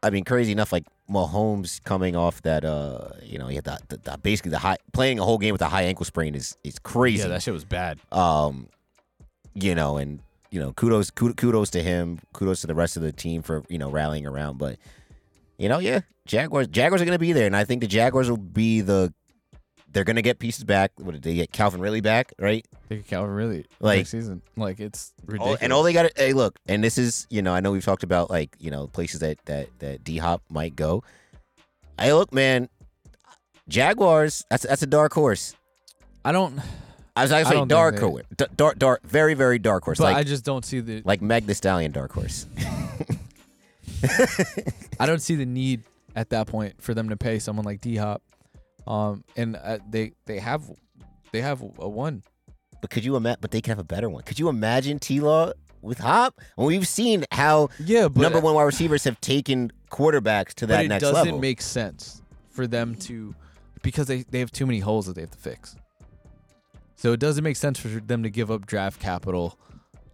I mean, crazy enough, like Mahomes coming off that, uh, you know, he had the, the, the basically the high playing a whole game with a high ankle sprain is is crazy. Yeah, that shit was bad. um, you know, and you know, kudos kudos to him, kudos to the rest of the team for you know rallying around. But you know, yeah, Jaguars Jaguars are gonna be there, and I think the Jaguars will be the. They're gonna get pieces back. What did they get? Calvin Ridley back, right? They could Calvin really Like- next season. Like it's All, ridiculous. and all they got hey, look, and this is you know, I know we've talked about like you know places that that that D Hop might go. Hey, look, man, Jaguars. That's that's a dark horse. I don't. I was like I say don't dark horse, D- dark, dark, very, very dark horse. But like I just don't see the. like Meg the Stallion, dark horse. I don't see the need at that point for them to pay someone like D Hop. Um, and uh, they they have they have a one. But could you imagine? But they could have a better one. Could you imagine T Law with Hop? And we've seen how Yeah, but number one wide receivers have taken quarterbacks to that it doesn't make sense for them to because they they have too many holes that they have to fix. So it doesn't make sense for them to give up draft capital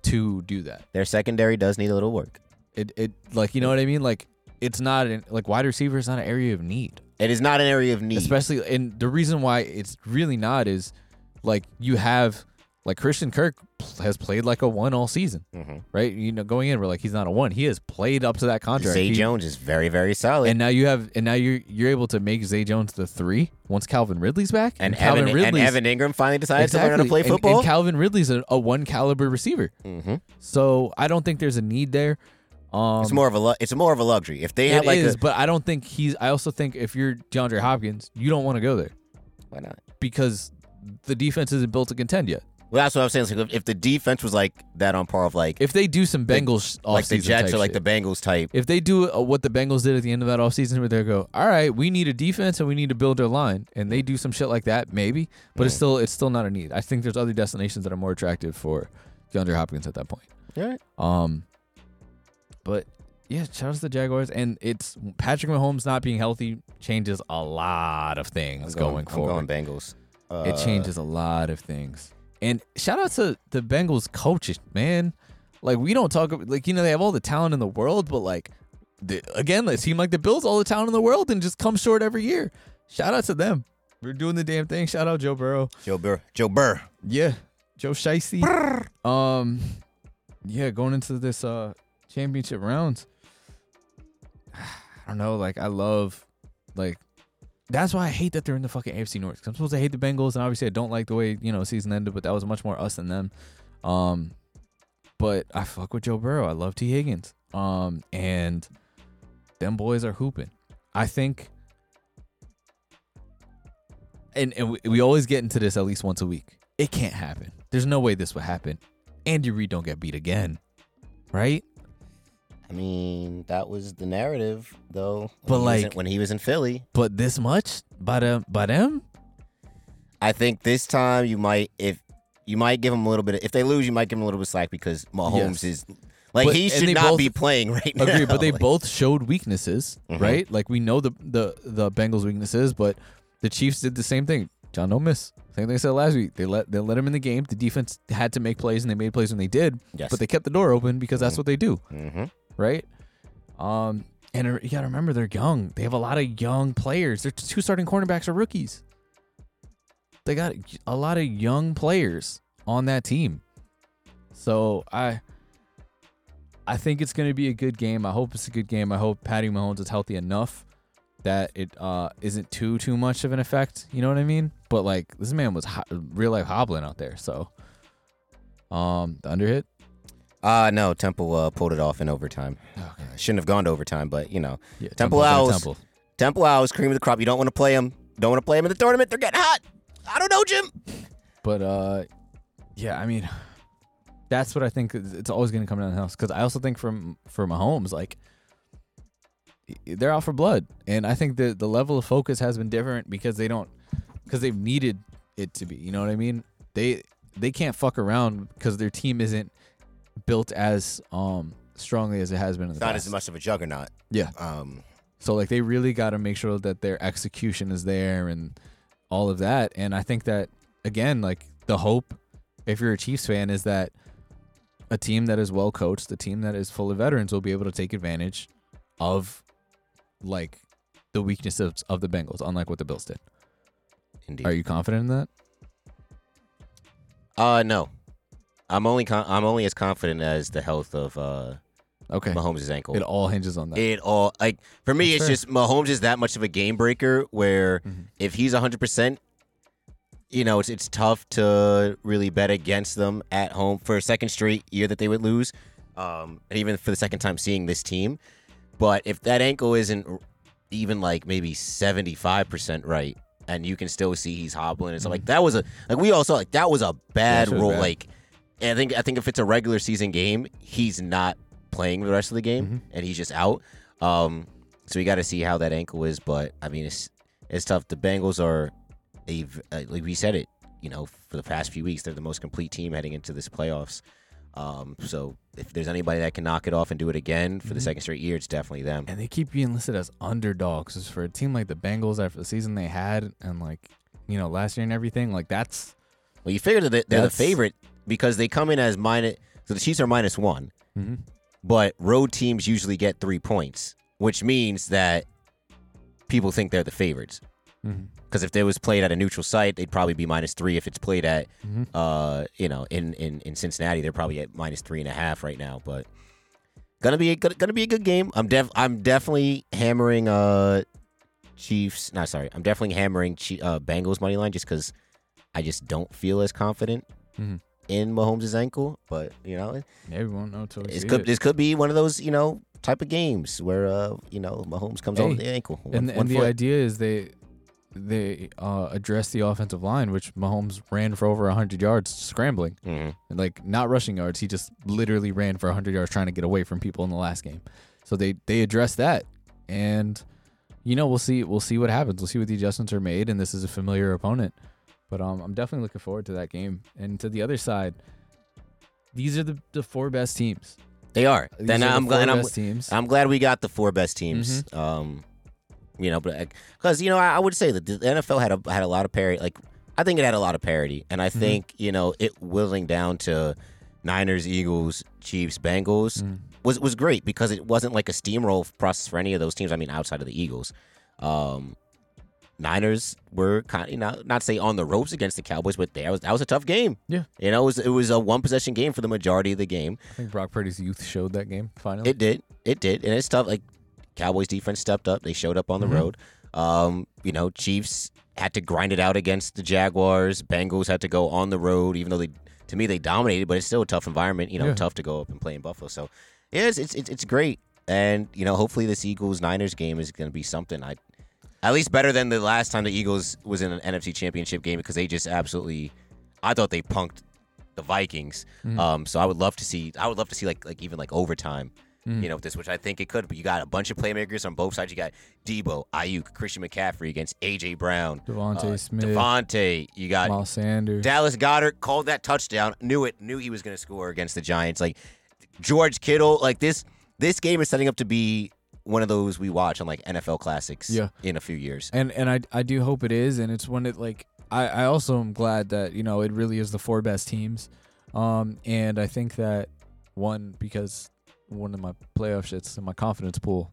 to do that. Their secondary does need a little work. It it like you know what I mean? Like it's not an, like wide receiver is not an area of need. It is not an area of need. Especially and the reason why it's really not is like you have like Christian Kirk has played like a one all season, Mhm. right? You know, going in we're like he's not a one. He has played up to that contract. Zay He- Jones is very, very solid. and now you have and now you're you're able to make Zay Jones the three once Calvin Ridley's back. and, Calvin Evan, and Ridley's Evan Engram finally decided exactly. to learn how to play football. And, Calvin Ridley's a, a one caliber receiver. hmm So I don't think there's a need there. Um, it's more of a lu- it's more of a luxury. If they it had like is, a but I don't think he's. I also think if you're DeAndre Hopkins, you don't want to go there why not? because the defense isn't built to contend yet. Well, that's what I'm saying. So if, if the defense was like that on par of like If they do some Bengals like the offseason Jets type or like shit, the Bengals type, if they do uh, what the Bengals did at the end of that offseason where they go, all right, we need a defense and we need to build our line, and they do some shit like that, maybe, but it's still it's still not a need. I think there's other destinations that are more attractive for DeAndre Hopkins at that point. all right. Um, but yeah, shout out to the Jaguars. And it's Patrick Mahomes not being healthy changes a lot of I'm things going, going, I'm forward. going Bengals. Uh, it changes a lot of things. And shout out to the Bengals coaches, man. Like we don't talk about like you know they have all the talent in the world, but like the, again, it seem like the Bills all the talent in the world and just come short every year. Shout out to them. We're doing the damn thing. Shout out Joe Burrow. Joe Burr. Joe Burr. Yeah, Joe Shiesty. Um, yeah, going into this uh championship rounds. I don't know. Like I love, like that's why I hate that they're in the fucking AFC North. 'Cause I'm supposed to hate the Bengals, and obviously I don't like the way you know season ended. But that was much more us than them. Um, but I fuck with Joe Burrow. I love Tee Higgins. Um, and them boys are hooping. I think. And, and we, we always get into this at least once a week. It can't happen. There's no way this would happen. Andy Reid don't get beat again, right? I mean, that was the narrative, though. But, when he was in- like- when he was in Philly, But this much by them, by them, I think this time you might, if you might give him a little bit. Of, if they lose, you might give him a little bit of slack because Mahomes Yes. is like But- he should not be playing right now. agree. But they Like, both showed weaknesses, Mhm. right? Like we know the the the Bengals' weaknesses, but the Chiefs did the same thing. John don't miss. Same thing I said last week. They let they let him in the game. The defense had to make plays, and they made plays when they did. Yes. But they kept the door open because that's Mhm. what they do. hmm right? Um, and you gotta remember they're young. They have a lot of young players. Their two starting cornerbacks are rookies. They got a lot of young players on that team. So I, I think it's gonna be a good game. I hope it's a good game. I hope Patty Mahomes is healthy enough that it uh isn't too too much of an effect. You know what I mean? But like this man was ho- real life hobbling out there. So, um, the under hit. Uh no, Temple uh, pulled it off in overtime. Okay. Uh, shouldn't have gone to overtime, but you know, Yeah, Temple Owls. Temple. Temple Owls, cream of the crop. You don't want to play them. Don't want to play them in the tournament. They're getting hot. I don't know, Jim. But uh, yeah, I mean, that's what I think. It's always going to come down to the house because I also think from for Mahomes, like they're out for blood, and I think that the level of focus has been different because they don't because they've needed it to be. You know what I mean? They they can't fuck around because their team isn't built as um strongly as it has been in the It's not past. as much of a juggernaut. Yeah. Um, So like they really got to make sure that their execution is there and all of that. And I think that again, like the hope, if you're a Chiefs fan, is that a team that is well coached, a team that is full of veterans, will be able to take advantage of like the weaknesses of the Bengals, unlike what the Bills did. indeed. Are you confident in that? Uh, no. I'm only con- I'm only as confident as the health of uh Okay. Mahomes' ankle. It all hinges on that. It all like for me, That's it's fair. just Mahomes is that much of a game breaker. Where Mhm. if he's 100, percent you know, it's it's tough to really bet against them at home for a second straight year that they would lose, um, and even for the second time seeing this team. But if that ankle isn't even like maybe 75 percent right, and you can still see he's hobbling, it's like that was a like we all saw like that was a bad was roll. bad. Like, and I think I think if it's a regular season game, he's not playing the rest of the game, Mhm. and he's just out. Um, so we got to see how that ankle is. But I mean, it's it's tough. The Bengals are a uh, like we said it. You know, for the past few weeks, they're the most complete team heading into this playoffs. Um, so if there's anybody that can knock it off and do it again for the Mhm. second straight year, it's definitely them. and they keep being listed as underdogs for a team like the Bengals after the season they had and like you know last year and everything. Like that's Well, you figure that they're the favorite because they come in as minus. So the Chiefs are minus one, mm-hmm. but road teams usually get three points, which means that people think they're the favorites. Mm-hmm. Because if they was played at a neutral site, they'd probably be minus three. If it's played at, Mm-hmm. uh, you know, in, in, in Cincinnati, they're probably at minus three and a half right now. But gonna be a good, gonna be a good game. I'm def I'm definitely hammering uh Chiefs. No, sorry, I'm definitely hammering Chi- uh, Bengals money line just because I just don't feel as confident Mhm. In Mahomes' ankle. But you know, Maybe we won't know until we it could it. this could be one of those you know type of games where uh you know Mahomes comes Hey, over the ankle. One, and one and the idea is they they uh address the offensive line, which Mahomes ran for over hundred yards scrambling, Mhm. and like not rushing yards. He just literally ran for hundred yards trying to get away from people in the last game. So they they address that, and you know we'll see we'll see what happens. We'll see what the adjustments are made, and this is a familiar opponent. But um, I'm definitely looking forward to that game. And to the other side, these are the, the four best teams. They are. These then are the I'm glad. four I'm, best teams. I'm glad we got the four best teams. Um, you know, but because you know, I, I would say that the NFL had a had a lot of parity. Like, I think it had a lot of parity, and I think you know it whittling down to Niners, Eagles, Chiefs, Bengals Mm. was was great because it wasn't like a steamroll process for any of those teams. I mean, outside of the Eagles, um, Niners were kind of you know not say on the ropes against the Cowboys, but that was that was a tough game. Yeah. you know, it was it was a one possession game for the majority of the game. I think Brock Purdy's youth showed that game finally. It did. It did. And it's tough. Like Cowboys defense stepped up. They showed up on the Mhm. road. Um, you know, Chiefs had to grind it out against the Jaguars. Bengals had to go on the road, even though they to me they dominated, but it's still a tough environment, you know, Yeah. tough to go up and play in Buffalo. So yeah, it's it's it's, great. And, you know, hopefully this Eagles Niners game is gonna be something. I at least better than the last time the Eagles was in an NFC championship game because they just absolutely I thought they punked the Vikings. Mhm. Um, so I would love to see I would love to see like like even like overtime Mhm. you know, with this, which I think it could. But you got a bunch of playmakers on both sides. You got Deebo, Aiyuk, Christian McCaffrey against AJ Brown, DeVonta uh, Smith, DeVonta. You got Miles Sanders. Dallas Goedert called that touchdown. Knew it. Knew he was going to score against the Giants. Like George Kittle. Like this. This game is setting up to be one of those we watch on like NFL classics. Yeah. In a few years. and and I I do hope it is, and it's one that like I I also am glad that you know it really is the four best teams, um, and I think that one because one of my playoff shits in my confidence pool,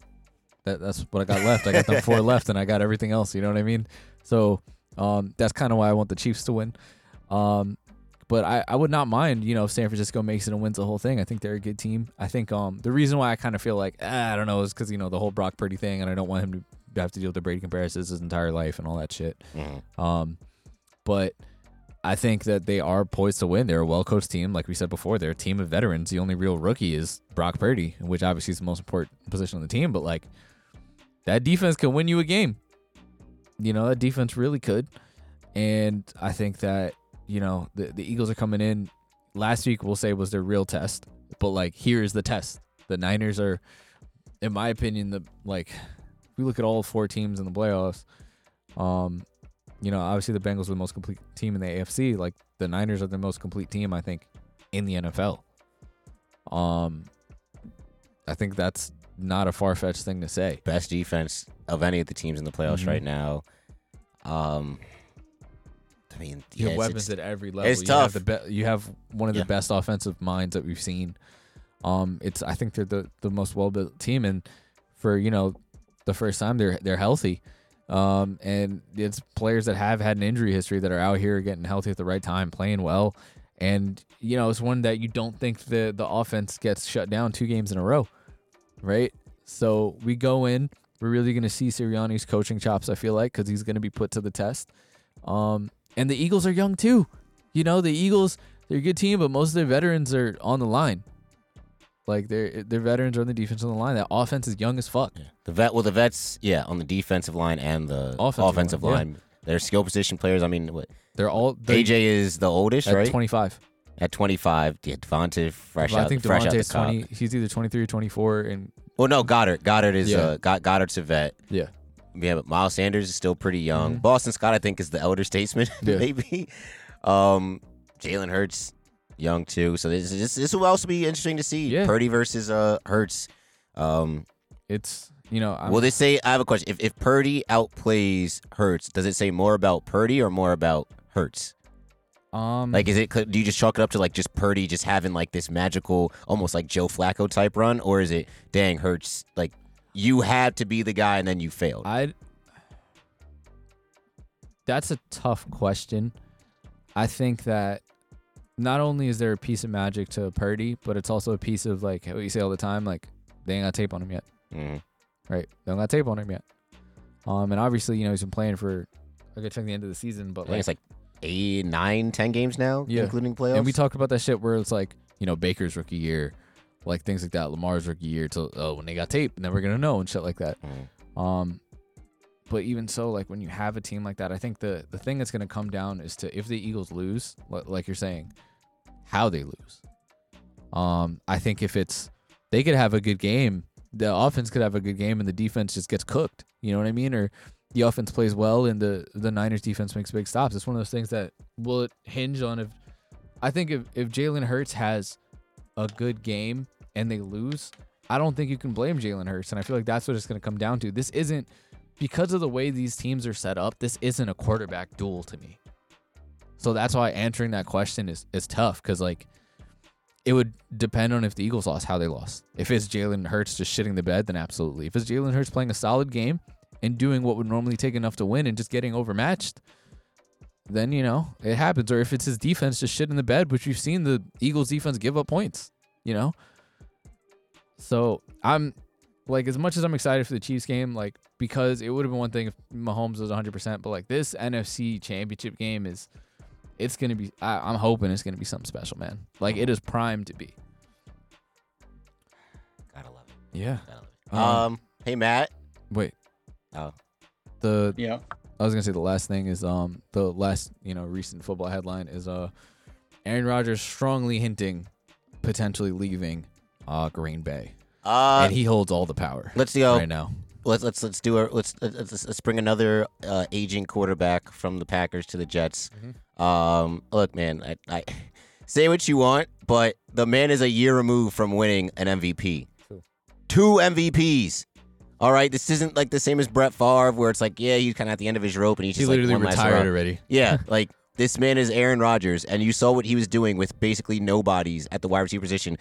that that's what I got left. I got them four left, and I got everything else. You know what I mean? So um, that's kind of why I want the Chiefs to win. Um, but I, I would not mind, you know, if San Francisco makes it and wins the whole thing. I think they're a good team. I think um the reason why I kind of feel like ah, I don't know is because you know the whole Brock Purdy thing, and I don't want him to have to deal with the Brady comparisons his entire life and all that shit. Mhm. Um, but I think that they are poised to win. They're a well coached team, like we said before. They're a team of veterans. The only real rookie is Brock Purdy, which obviously is the most important position on the team. But like that defense can win you a game. You know that defense really could, and I think that you know the the Eagles are coming in. Last week we'll say was their real test, but like here's the test. The Niners are, in my opinion, the like if we look at all four teams in the playoffs. Um, you know, obviously the Bengals are the most complete team in the AFC. Like the Niners are the most complete team, I think, in the NFL. Um, I think that's not a far fetched thing to say. Best defense of any of the teams in the playoffs Mhm. right now. Um. I mean, You yeah, have weapons at every level. it's you tough. Have the be- you have one of the Yeah. best offensive minds that we've seen. Um, it's I think they're the, the most well built team, and for you know the first time they're they're healthy. Um, and it's players that have had an injury history that are out here getting healthy at the right time, playing well, and you know it's one that you don't think the the offense gets shut down two games in a row, right? So we go in, we're really going to see Sirianni's coaching chops. I feel like because he's going to be put to the test. Um, and the Eagles are young too. You know, the Eagles they're a good team, but most of their veterans are on the line. Like their their veterans are on the defense on the line. That offense is young as fuck. Yeah. The vet, well, the vets, yeah, on the defensive line and the Offensive offensive, line, yeah. They're skill position players. I mean, what, They're all they're AJ is the oldest, at right? 25. At 25. Yeah, DeVonta fresh I out, think fresh out the DeVonta's cob. 20. He's either 23 or 24. And Well, no, Goedert. Goedert is Yeah. uh, God, Goedert's a vet. yeah, Yeah, but Miles Sanders is still pretty young. Mhm. Boston Scott, I think, is the elder statesman, Yeah. maybe. Um, Jalen Hurts, young too. So this this this will also be interesting to see. Yeah. Purdy versus uh Hurts. Um, it's you know I'm, will they say? I have a question. If if Purdy outplays Hurts, does it say more about Purdy or more about Hurts? um Like, is it? Do you just chalk it up to like just Purdy just having like this magical, almost like Joe Flacco type run, or is it dang Hurts like you had to be the guy and then you failed? I That's a tough question. I think that not only is there a piece of magic to Purdy, but it's also a piece of like what you say all the time, like they ain't got tape on him yet. Mhm. Right. They don't got tape on him yet. Um and obviously, you know, he's been playing for good chunk of the end of the season, but like it's like eight, nine, ten games now, Yeah. including playoffs. and we talked about that shit where it's like, you know, Baker's rookie year, like things like that, Lamar's rookie year till oh when they got tape, then we're gonna know and shit like that. Mhm. Um, but even so, like when you have a team like that, I think the the thing that's going to come down is to if the Eagles lose, like you're saying, how they lose. Um, I think if it's they could have a good game, the offense could have a good game, and the defense just gets cooked. You know what I mean? Or the offense plays well, and the the Niners defense makes big stops. It's one of those things that will it hinge on if I think if if Jalen Hurts has a good game and they lose, I don't think you can blame Jalen Hurts. And I feel like that's what it's going to come down to. This isn't because of the way these teams are set up. This isn't a quarterback duel to me. So that's why answering that question is is tough because like it would depend on if the Eagles lost, how they lost. If it's Jalen Hurts just shitting the bed, then absolutely. If it's Jalen Hurts playing a solid game and doing what would normally take enough to win and just getting overmatched, then you know it happens. Or if it's his defense just shit in the bed, which we've seen the Eagles defense give up points, you know. So I'm like as much as I'm excited for the Chiefs game, like because it would have been one thing if Mahomes was 100, percent but like this NFC Championship game is, it's gonna be. I, I'm hoping it's gonna be something special, man. Like it is primed to be. Gotta love it. Yeah. Gotta love it. Um, Um, hey Matt. Wait. Oh. The Yeah. I was gonna say the last thing is um the last you know recent football headline is uh Aaron Rodgers strongly hinting potentially leaving uh Green Bay Uh, and he holds all the power let's go. right now. Let's let's let's do our let's let's, let's bring another uh, aging quarterback from the Packers to the Jets. Mm-hmm. Um, look, man, I, I say what you want, but the man is a year removed from winning an MVP. True. Two MVPs. All right, this isn't like the same as Brett Favre, where it's like, yeah, he's kind of at the end of his rope and he's He just like literally one retired already. Yeah, like this man is Aaron Rodgers, and you saw what he was doing with basically nobodies at the wide receiver position,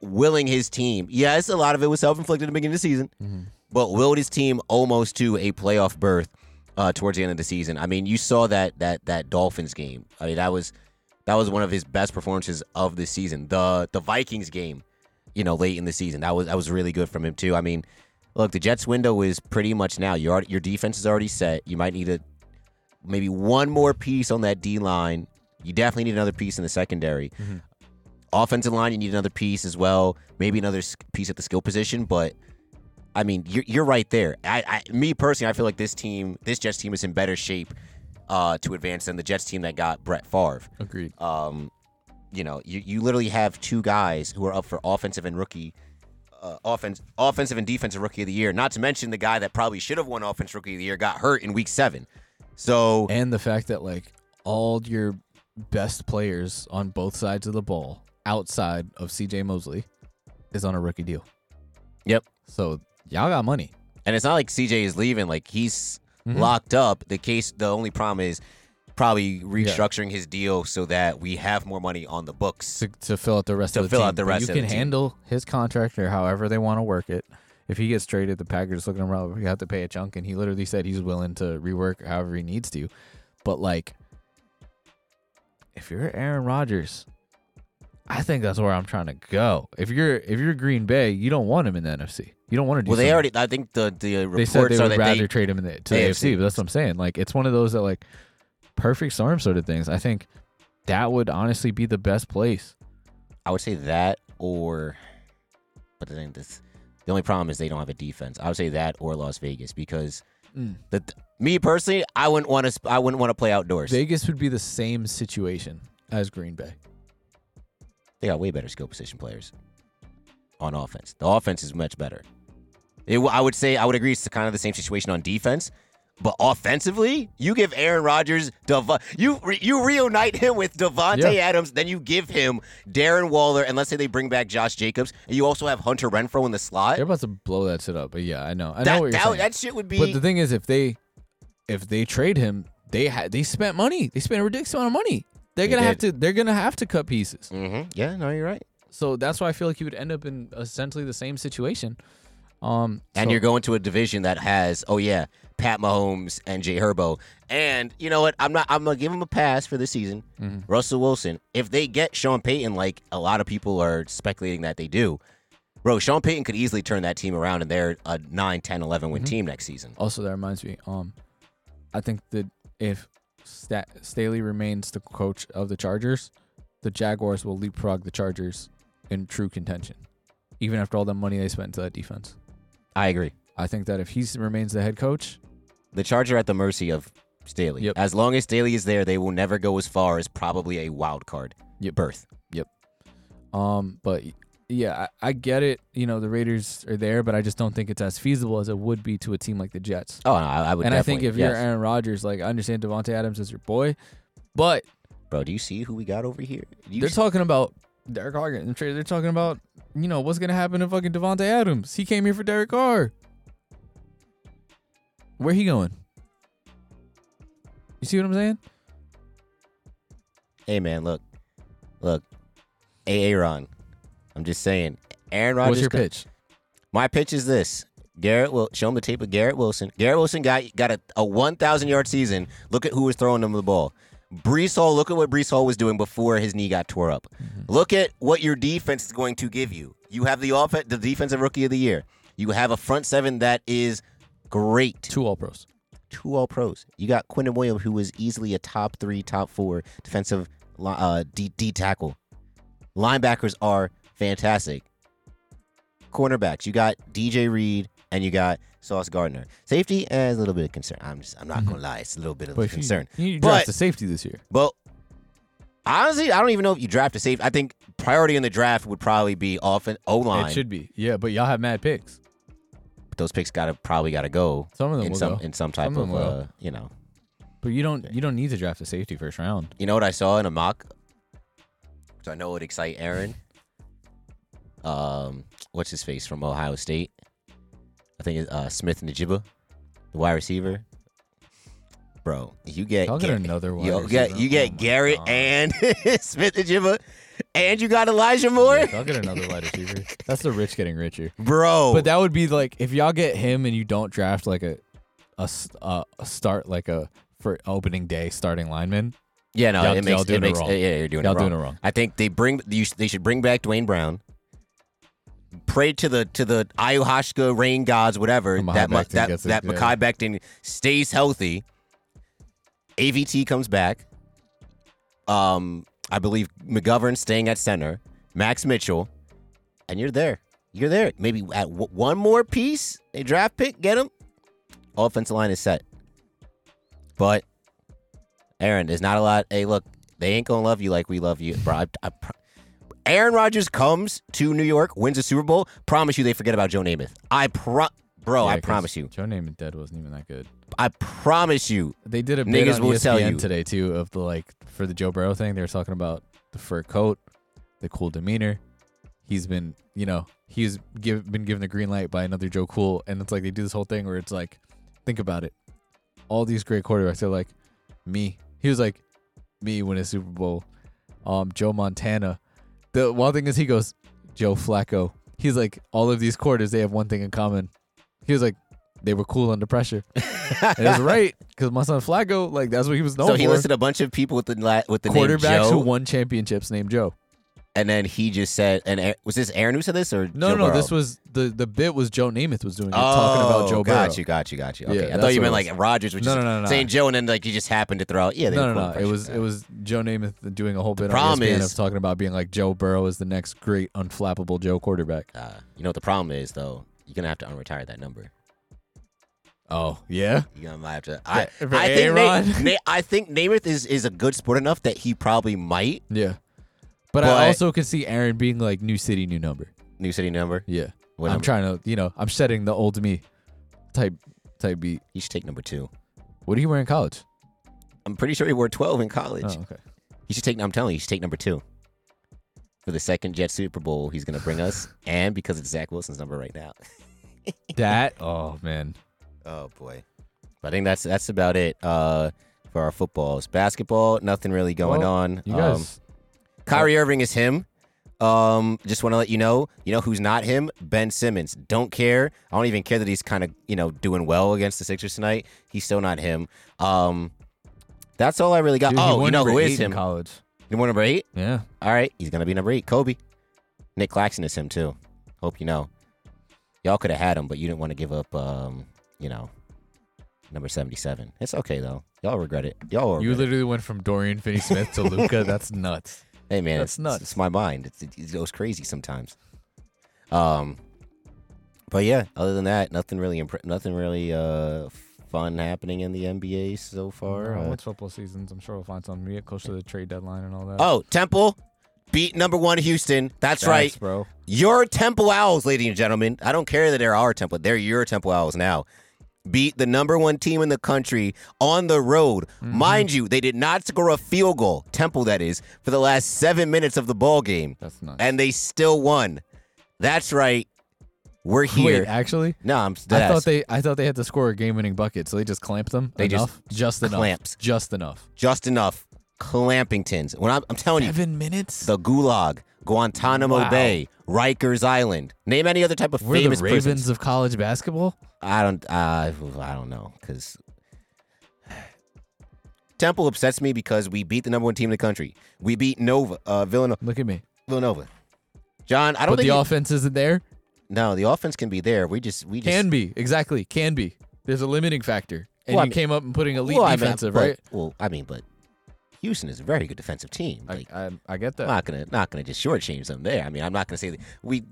willing his team. Yes, a lot of it was self inflicted at the beginning of the season, Mm-hmm. but willed his team almost to a playoff berth uh, towards the end of the season. I mean, you saw that that that Dolphins game. I mean, that was that was one of his best performances of the season. The the Vikings game, you know, late in the season, that was that was really good from him too. I mean. Look, the Jets' window is pretty much now. Your your defense is already set. You might need a maybe one more piece on that D line. You definitely need another piece in the secondary. Offensive line, you need another piece as well. Maybe another piece at the skill position. But I mean, you're, you're right there. I, I, me personally, I feel like this team, this Jets team, is in better shape uh, to advance than the Jets team that got Brett Favre. Agreed. Um, you know, you, you literally have two guys who are up for offensive and rookie. Uh, offense, offensive and defensive rookie of the year. Not to mention the guy that probably should have won offense rookie of the year got hurt in week seven. So And the fact that like all your best players on both sides of the ball outside of CJ Mosley is on a rookie deal. Yep. So y'all got money. And it's not like CJ is leaving; like he's Mhm. locked up. The case, the only problem is probably restructuring his deal so that we have more money on the books. to, to fill out the rest To of the fill team. out the But rest you of the can team. handle his contract or however they want to work it. If he gets traded, the Packers looking around, we have to pay a chunk, and he literally said he's willing to rework however he needs to. But like, if you're Aaron Rodgers, I think that's where I'm trying to go. If you're if you're Green Bay, you don't want him in the NFC. You don't want to do. Well, they something- already. I think the the reports They said they are would that rather they. trade him in the to the AFC. AFC, but that's what I'm saying. Like it's one of those that like perfect storm sort of things. I think that would honestly be the best place. I would say that or, but the thing this, the only problem is they don't have a defense. I would say that or Las Vegas because Mm. the me personally, I wouldn't want to. I wouldn't want to play outdoors. Vegas would be the same situation as Green Bay. They got way better skill position players on offense. The offense is much better. It, I would say I would agree it's kind of the same situation on defense, but offensively, you give Aaron Rodgers Dev- you re- you reunite him with Davante Yeah. Adams, then you give him Darren Waller, and let's say they bring back Josh Jacobs, and you also have Hunter Renfrow in the slot. They're about to blow that shit up, but yeah, I know. I know that, what you're that, saying. that shit would be. but the thing is, if they if they trade him, they had they spent money. They spent a ridiculous amount of money. They're They gonna have to. They're gonna have to cut pieces. hmm Yeah, no, you're right. So that's why I feel like you would end up in essentially the same situation. Um, And so- you're going to a division that has, oh yeah, Pat Mahomes and Jay Herbo. And you know what? I'm not. I'm gonna give him a pass for this season. Mhm. Russell Wilson. If they get Sean Payton, like a lot of people are speculating that they do, bro, Sean Payton could easily turn that team around, and they're a 9, 10, 11 win Mhm. team next season. Also, that reminds me. Um, I think that if Sta- Staley remains the coach of the Chargers, the Jaguars will leapfrog the Chargers in true contention, even after all the money they spent into that defense. I agree. I think that if he remains the head coach, The Chargers are at the mercy of Staley. Yep. As long as Staley is there, they will never go as far as probably a wild card Yep. berth. um, but yeah, I, I get it. You know, the Raiders are there, but I just don't think it's as feasible as it would be to a team like the Jets. Oh, no, I, I would. and I think if definitely- you're. Aaron Rodgers, like I understand Davante Adams is your boy, but bro, do you see who we got over here? They're see- talking about Derek Carr. They're talking about you know, what's gonna happen to fucking Davante Adams? He came here for Derek Carr. Where he going? You see what I'm saying? Hey man, look, look, Aaron, I'm just saying, Aaron Rodgers. What's your go- pitch? My pitch is this: Garrett will show him the tape of Garrett Wilson. Garrett Wilson got got a, a 1,000 yard season. Look at who was throwing him the ball. Breece Hall. Look at what Breece Hall was doing before his knee got tore up. Mm-hmm. Look at what your defense is going to give you. You have the offense, the defensive rookie of the year. You have a front seven that is great. Two all pros. two all pros. You got Quinnen Williams, who was easily a top three, top four defensive uh, D, D tackle. Linebackers are fantastic. Cornerbacks, you got DJ Reed and you got Sauce Gardner. Safety eh, is a little bit of concern. I'm just, I'm not gonna lie, it's a little bit of But a if you, concern. you But- draft a safety this year. But honestly, I don't even know if you draft a safety. I think priority in the draft would probably be offen O line. It should be. Yeah, but y'all have mad picks. Those picks gotta probably gotta go Some of them in will some go. in some type Some of of them will. uh, you know. But you don't you don't need to draft a safety first round. You know what I saw in a mock? So I know it would excite Aaron. Um, what's his face from Ohio State? I think it's uh, Smith-Njigba, the wide receiver. Bro, you get I'll get another wide you receiver. get you Oh get my Garrett God. and Smith-Njigba, and you got Elijah Moore, Yes, I'll get another wide receiver. That's the rich getting richer. bro. But that would be like if y'all get him and you don't draft like a, a start like a for opening day starting lineman. yeah, no, y'all- it makes it it makes wrong. yeah, you're doing Y'all it wrong. doing it wrong. I think they bring you, they should bring back Duane Brown. Pray to the to the ayahuasca rain gods, whatever that Becton that it, that yeah. Mekhi Becton stays healthy. AVT comes back. Um, I believe McGovern staying at center. Max Mitchell, and you're there. You're there. Maybe at w- one more piece, a draft pick, get him. Offensive line is set. But Aaron, there's not a lot. Hey, look, they ain't gonna love you like we love you, bro. I, I, Aaron Rodgers comes to New York, wins a Super Bowl. Promise you, they forget about Joe Namath. I pro, bro. Yeah, I 'cause promise you. Joe Namath dead wasn't even that good. I promise you. They did a bit Niggas on will ESPN tell you. today too of the like for the Joe Burrow thing. They were talking about the fur coat, the cool demeanor. He's been, you know, he's give, been given the green light by another Joe Cool, and it's like they do this whole thing where it's like, think about it, all these great quarterbacks are like me. He was like me win a Super Bowl. Um, Joe Montana. The one thing is he goes Joe Flacco. He's like all of these quarters they have one thing in common. He was like they were cool under pressure. And it was right because my son Flacco, like that's what he was known so he for. listed a bunch of people with the la- with the name quarterbacks Joe, who won championships named Joe. and then he just said, and was this Aaron who said this or No, Joe no, Burrow? this was the the bit was Joe Namath was doing it, Oh, talking about Joe Burrow. got you, got you, got you. Okay, Yeah, I that's thought you what meant it like Rodgers was No, no, no, no, saying. Joe, and then like he just happened to throw out. Yeah, they No, were no, cool no. under It was it was Joe Namath doing a whole bit problem on ESPN is- of talking about being like Joe Burrow is the next great unflappable Joe quarterback. Uh, you know what the problem is though? You're gonna have to unretire that number. Oh yeah, You're gonna have to. I, For I think Na- Na- I think Namath is is a good sport enough that he probably might yeah. But, But- I also could see Aaron being like new city, new number. new city number. Yeah, What I'm number? trying to, you know, I'm setting the old me type type beat. You should take number two. What do you wear in college? I'm pretty sure he wore 12 in college. Oh, okay. You should take. I'm telling you, you should take number two for the second Jet Super Bowl. He's gonna bring us, and because it's Zach Wilson's number right now. That oh man. Oh boy. I think that's that's about it uh, for our footballs. Basketball, nothing really going Well, on. You Um, guys, Kyrie Irving is him. Um, just want to let you know. You know who's not him? Ben Simmons. Don't care. I don't even care that he's kind of you know doing well against the Sixers tonight. He's still not him. Um, that's all I really got. dude, oh, won you know number who is eight in him? college. You want number eight? Yeah. All right, he's gonna be number eight. Kobe. Nic Claxton is him too. Hope you know. Y'all could have had him, but you didn't want to give up. Um, you know, number seventy-seven. It's okay though. Y'all regret it. Y'all will You regret it. literally went from Dorian Finney-Smith to Luka. That's nuts. Hey man, That's it's, nuts. It's my mind. It's, it, it goes crazy sometimes. Um, but yeah, other than that, nothing really nothing really uh fun happening in the NBA so far. Oh, Uh, what's football seasons? I'm sure we'll find something. We get close to the trade deadline and all that. oh, Temple beat number one Houston. That's, right. bro. Your Temple Owls, ladies and gentlemen. I don't care that they're our Temple. They're your Temple Owls now. Beat the number one team in the country on the road. Mm-hmm. Mind you, they did not score a field goal, Temple that is, for the last seven minutes of the ball game. That's nuts. and they still won. That's right. We're here. Wait, actually, no, I'm I thought they I thought they had to score a game-winning bucket, so they just clamped them. They just enough, just enough, clamps. just enough. just enough clampingtons. When I'm, I'm telling you, Seven minutes. the Gulag, Guantanamo Wow. Bay, Rikers Island. Name any other type of We're the famous Ravens prisons. of college basketball. I don't. Uh, I don't know because Temple upsets me because we beat the number one team in the country. We beat Nova, uh, Villanova. Look at me. Villanova. John, I don't But the you- offense isn't there. No, the offense can be there. We just, we just Can be exactly. Can be. There's a limiting factor, and Well, I you mean- came up and putting elite well, I mean, defensive, but- right? Well, I mean, but Houston is a very good defensive team. I, Like, I I get that. I'm not gonna not gonna just shortchange them there. I mean, I'm not gonna say that we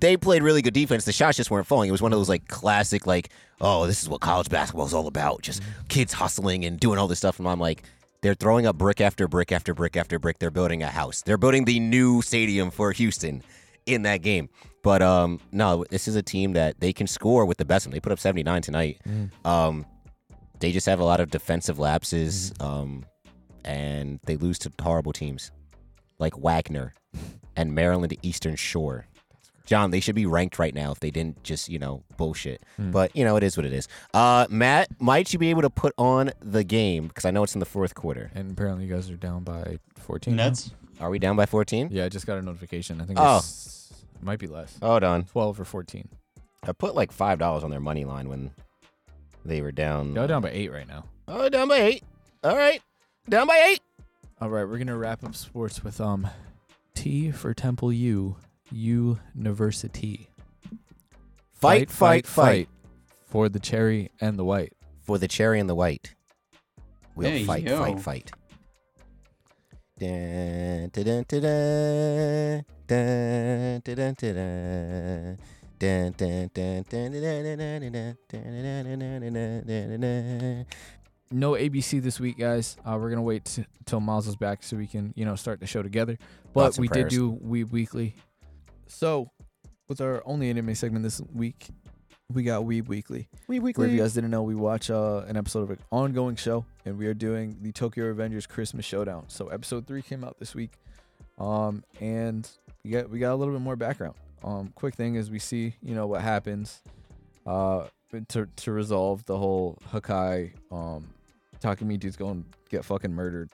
they played really good defense. The shots just weren't falling. It was one of those like classic like, oh, this is what college basketball is all about. Just mm-hmm. kids hustling and doing all this stuff. And I'm like, they're throwing up brick after brick after brick after brick. They're building a house. They're building the new stadium for Houston in that game. But um, no, this is a team that they can score with the best. of them. They put up 79 tonight. Um, they just have a lot of defensive lapses. Um, and they lose to horrible teams like Wagner and Maryland Eastern Shore. John, they should be ranked right now if they didn't just, you know, bullshit. But, you know, it is what it is. Uh, Matt, might you be able to put on the game? Because I know it's in the fourth quarter. And apparently, you guys are down by 14. now? Nets. Are we down by 14? Yeah, I just got a notification. I think Oh. it's, it might be less. Hold on. 12 or 14. I put like $5 on their money line when they were down. Y'all down by eight right now. Oh, down by eight. All right. Down by eight. All right, we're gonna wrap up sports with um, T for Temple U University. Fight, fight, fight, fight. for the cherry and the white. For the cherry and the white. We'll Hey, fight, yo. fight, fight. No ABC this week, guys. Uh, we're gonna wait till Miles is back so we can, you know, start the show together. But we prayers. did do Weeb Weekly. So, what's our only anime segment this week? We got Weeb Weekly. We Where if you guys didn't know, we watch uh, an episode of an ongoing show, and we are doing the Tokyo Revengers Christmas Showdown. So episode three came out this week, um, and we got we got a little bit more background. Um, quick thing is we see you know what happens, uh, to to resolve the whole Hakkai, um, dudes going to get fucking murdered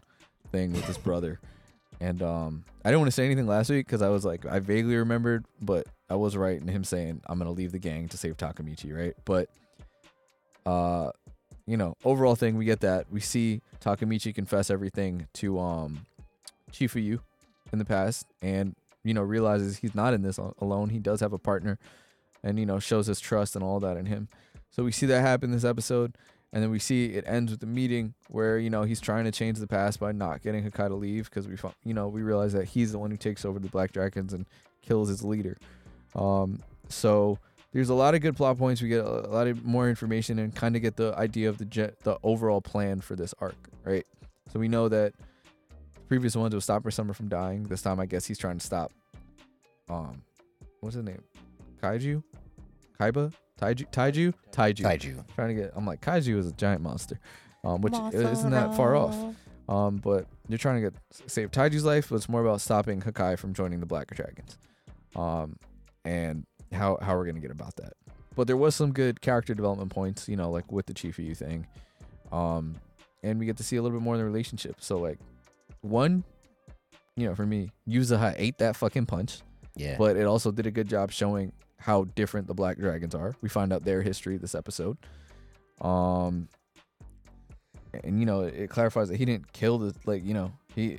thing with his brother. And um, I didn't want to say anything last week because I was like, I vaguely remembered, but I was right in him saying I'm gonna leave the gang to save Takamichi, right? But uh, you know, overall thing, we get that. We see Takamichi confess everything to um in the past, and you know realizes he's not in this alone. He does have a partner, and you know shows his trust and all that in him. So we see that happen this episode, and then we see it ends with the meeting where you know he's trying to change the past by not getting Hakkai to leave because we you know we realize that he's the one who takes over the Black Dragons and kills his leader. Um, so there's a lot of good plot points. We get a lot of more information and kind of get the idea of the jet, the overall plan for this arc, right? So we know that previous ones will stop Summer from dying. This time, I guess he's trying to stop. Um, what's his name? Kaiju, Kaiba, Taiju, Taiju, Taiju. Kaiju. Trying to get. I'm like Kaiju is a giant monster, um, which isn't that far off. Um, but you're trying to get save Taiju's life, but it's more about stopping Hakkai from joining the Black Dragons. Um, and how how we're gonna get about that. But there was some good character development points, you know, like with the Chief of You thing. Um, and we get to see a little bit more in the relationship. So like, one, you know, for me, Yuzuha ate that fucking punch, Yeah. but it also did a good job showing how different the Black Dragons are. We find out their history this episode. Um, and you know, it clarifies that he didn't kill the like, you know, he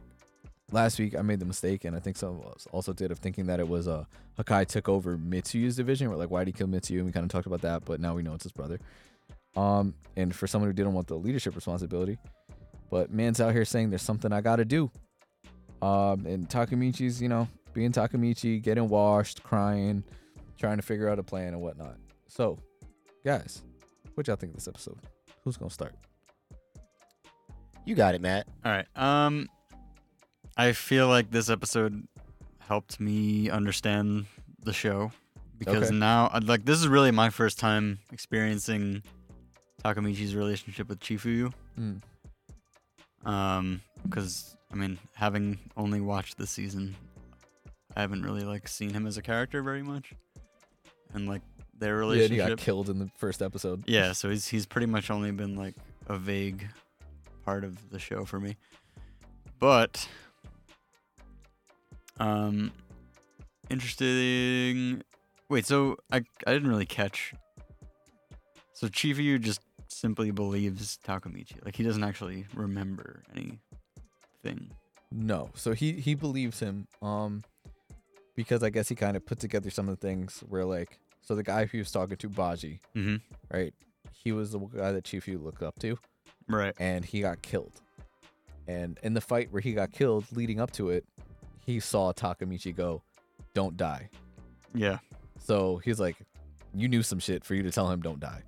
last week I made the mistake, and I think some of us also did of thinking that it was uh Hakkai took over Mitsuya's division. We're like, why did he kill Mitsuyu? And we kind of talked about that, but now we know it's his brother. Um, and for someone who didn't want the leadership responsibility, but man's out here saying there's something I got to do. Um, and Takamichi's, you know, being Takamichi, getting washed, crying, trying to figure out a plan and whatnot. So, guys, what y'all think of this episode? Who's gonna start? You got it, Matt. All right. Um, I feel like this episode helped me understand the show because Okay. now, I'd like, this is really my first time experiencing Takamichi's relationship with Chifuyu. Mm. Um, because I mean, having only watched this season, I haven't really like seen him as a character very much, and like their relationship. Yeah, he got killed in the first episode. Yeah, so he's he's pretty much only been like a vague part of the show for me. But um interesting Wait, so I I didn't really catch So Chifuyu just simply believes Takamichi. Like he doesn't actually remember anything. No, so he he believes him. Um, because I guess he kind of put together some of the things where like, so the guy he was talking to, Baji, Mm-hmm. right? He was the guy that Chifuyu looked up to, Right. and he got killed. And in the fight where he got killed, leading up to it, he saw Takamichi go, "Don't die." Yeah. So he's like, "You knew some shit for you to tell him don't die."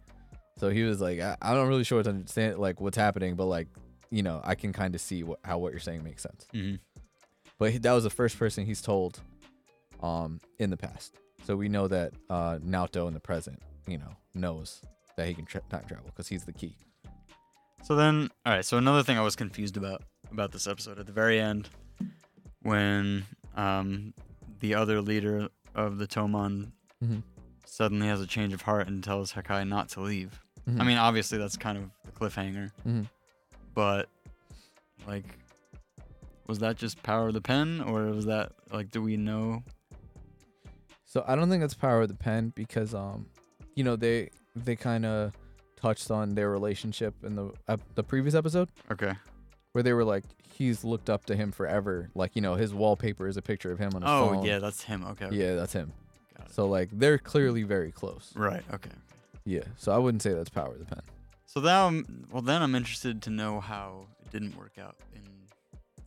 So he was like, "I, I'm not really sure what to understand, like what's happening, but like, you know, I can kind of see what, how what you're saying makes sense." Mm-hmm. But he, that was the first person he's told, um, in the past. So we know that uh, Naoto in the present, you know, knows that he can tra- time travel because he's the key. So then, all right. So another thing I was confused about about this episode at the very end, when um, the other leader of the Tomon Mhm. suddenly has a change of heart and tells Hakkai not to leave. I Mhm. mean, obviously that's kind of the cliffhanger, Mhm. but like, was that just power of the pen, or was that like, do we know? So I don't think that's power of the pen because um, you know they they kind of touched on their relationship in the uh, the previous episode Okay. where they were like he's looked up to him forever. Like you know his wallpaper is a picture of him on his phone. Oh phone. yeah, that's him. Okay. okay, yeah, that's him. Got it. So like they're clearly very close. Right. Okay. Yeah. So I wouldn't say that's power of the pen. So now, I'm, well, then I'm interested to know how it didn't work out in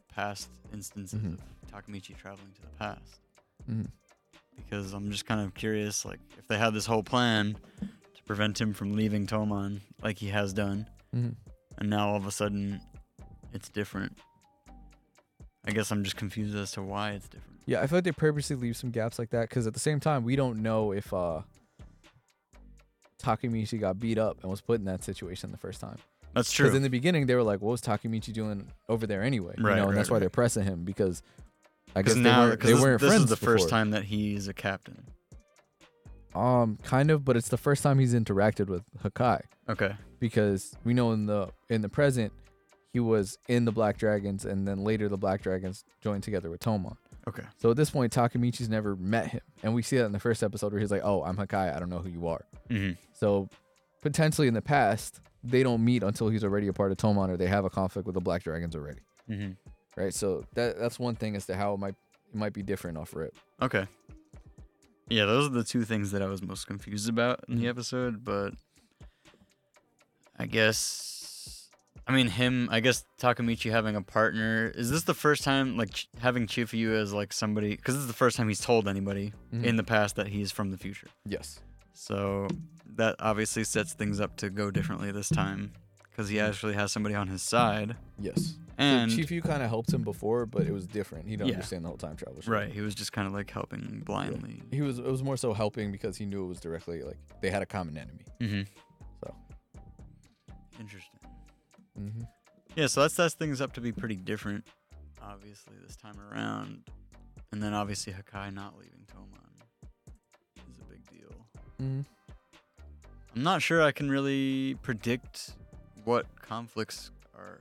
past instances Mhm. of Takamichi traveling to the past. Mhm. Because I'm just kind of curious, like, if they had this whole plan to prevent him from leaving Tomon, like he has done, Mhm. and now all of a sudden it's different. I guess I'm just confused as to why it's different. Yeah, I feel like they purposely leave some gaps like that because at the same time we don't know if uh Takamichi got beat up and was put in that situation the first time. That's true. Because in the beginning they were like, "What was Takamichi doing over there anyway?" You Right, know, and right, that's why they're pressing him because I guess Because they now, weren't, they this, weren't this friends. is the first time that he's a captain. Um, kind of, but it's the first time he's interacted with Hakkai Okay. because we know in the in the present he was in the Black Dragons and then later the Black Dragons joined together with Tomon. Okay. So at this point, Takamichi's never met him, and we see that in the first episode where he's like, "Oh, I'm Hakkai. I don't know who you are." hmm So potentially in the past, they don't meet until he's already a part of Tomon, or they have a conflict with the Black Dragons already, hmm right? So that that's one thing as to how it might it might be different off rip. Okay. Yeah, those are the two things that I was most confused about in the Mhm. episode, but I guess I mean him, I guess Takamichi having a partner. Is this the first time like Ch- having Chifuyu as like somebody cuz this is the first time he's told anybody Mhm. in the past that he's from the future. Yes. So that obviously sets things up to go differently this time cuz he actually has somebody on his side. Yes. And so Chief kind of helped him before, but it was different. He didn't Yeah. understand the whole time travel. shit. right, he was just kind of like helping blindly. He was it was more so helping because he knew it was directly like they had a common enemy. Mm-hmm. So. Interesting. Mm-hmm. Yeah, so that sets things up to be pretty different, obviously, this time around. And then obviously Hakkai not leaving Tomon is a big deal. Mm-hmm. I'm not sure I can really predict what conflicts are.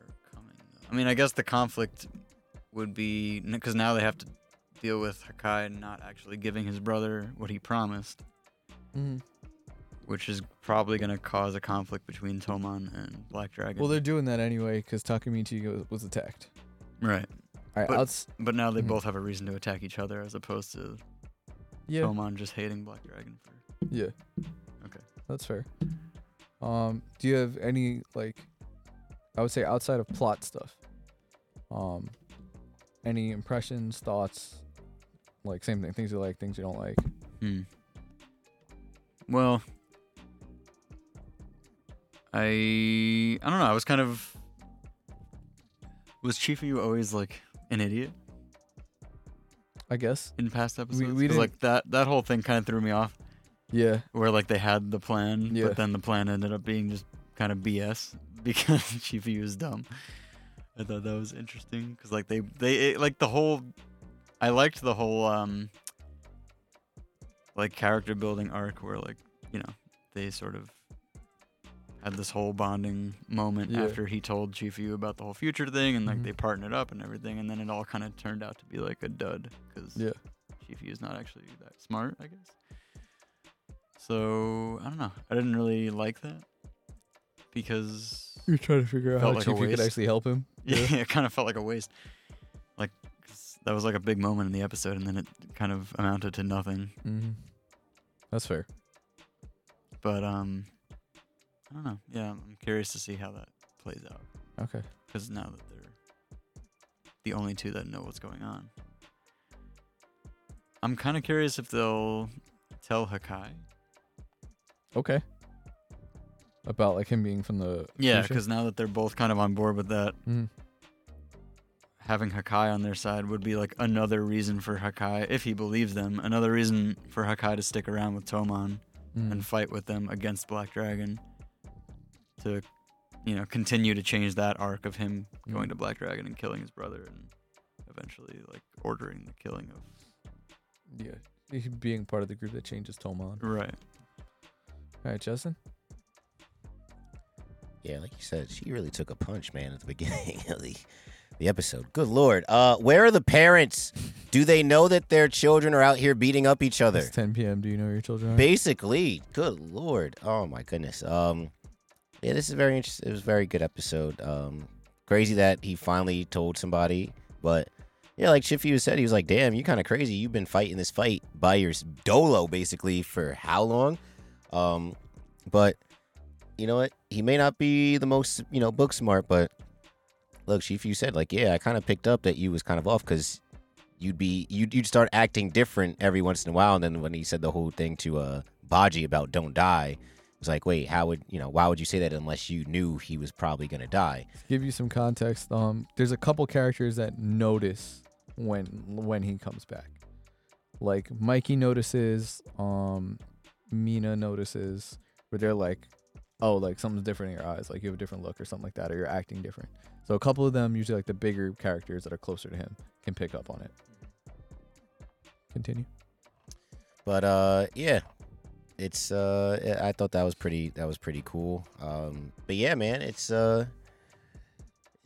I mean, I guess the conflict would be because now they have to deal with Hakkai not actually giving his brother what he promised, Mm-hmm. which is probably going to cause a conflict between Tomon and Black Dragon. Well, they're doing that anyway because Takamichi was, was attacked. right. All right, But- But now they Mhm. both have a reason to attack each other as opposed to yeah, Tomon just hating Black Dragon for. yeah. Okay. That's fair. Um, do you have any like, I would say outside of plot stuff, um, any impressions, thoughts, like same thing, things you like, things you don't like. Hmm. Well, I I don't know. I was kind of was Chifu always like an idiot I guess. in past episodes? we 'Cause, like that that whole thing kind of threw me off. Yeah. Where like they had the plan, Yeah. but then the plan ended up being just kind of BS because Chifu was dumb. I thought that was interesting because like they they it, like the whole I liked the whole um like character building arc where like you know they sort of had this whole bonding moment Yeah. after he told Chifuyu about the whole future thing and like Mhm. they partnered up and everything and then it all kind of turned out to be like a dud because Yeah. Chief is not actually that smart I guess so I don't know I didn't really like that because You're trying to figure out how like Chief could actually help him. yeah, it kind of felt like a waste. Like that was like a big moment in the episode, and then it kind of amounted to nothing. Mm-hmm. That's fair. But um, I don't know. Yeah, I'm curious to see how that plays out Okay. because now that they're the only two that know what's going on, I'm kind of curious if they'll tell Hakkai. Okay. About like him being from the Yeah, because now that they're both kind of on board with that, Mhm. having Hakkai on their side would be like another reason for Hakkai, if he believes them, another reason for Hakkai to stick around with Toman Mm. and fight with them against Black Dragon to, you know, continue to change that arc of him going Mm. to Black Dragon and killing his brother and eventually like ordering the killing of. yeah, being part of the group that changes Tomon. Right. All right, Justin. Yeah, like you said, she really took a punch, man, at the beginning of the the episode. Good lord. Uh where are the parents? Do they know that their children are out here beating up each other? It's 10 p.m. Do you know your children are? Basically. Good lord. Oh my goodness. Um yeah, this is very interesting. It was a very good episode. Um crazy that he finally told somebody, but yeah, like Shifu said, he was like, "Damn, you're kind of crazy. You've been fighting this fight by your dolo basically for how long?" Um but you know what? He may not be the most, you know, book smart, but look, Chief, you said like, "Yeah, I kind of picked up that you was kind of off cuz you'd be you'd you'd start acting different every once in a while and then when he said the whole thing to uh Baji about don't die, it was like, "Wait, how would, you know, why would you say that unless you knew he was probably to die?" To give you some context, um, there's a couple characters that notice when when he comes back. Like Mikey notices, um, Mina notices, where they're like, "Oh, like something's different in your eyes. Like you have a different look or something like that, or you're acting different." So a couple of them, usually like the bigger characters that are closer to him, can pick up on it. Continue. But uh yeah. It's uh I- thought that was pretty that was pretty cool. Um but yeah, man, it's uh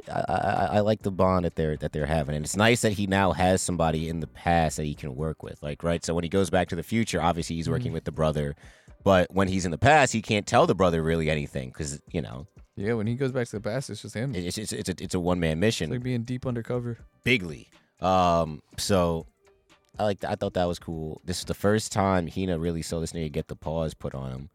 I, I, I like the bond that they're that they're having, and it's nice that he now has somebody in the past that he can work with. Like, right, so when he goes back to the future, obviously he's working Mhm. with the brother, but when he's in the past, he can't tell the brother really anything because you know Yeah, when he goes back to the past, it's just him. it's it's it's a, it's a one man mission. It's like being deep undercover. bigly. Um, so I like I thought that was cool. This is the first time Hina really saw this nigga get the paws put on him.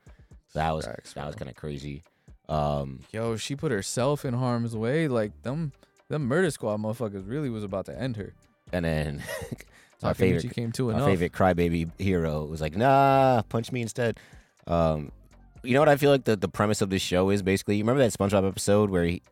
So that was Facts, that was kind of crazy. Um, Yo, she put herself in harm's way. Like them, them murder squad motherfuckers really was about to end her. and then our favorite came to our enough. favorite crybaby hero was like, nah, punch me instead. Um, you know what I feel like the the premise of this show is basically. You remember that SpongeBob episode where he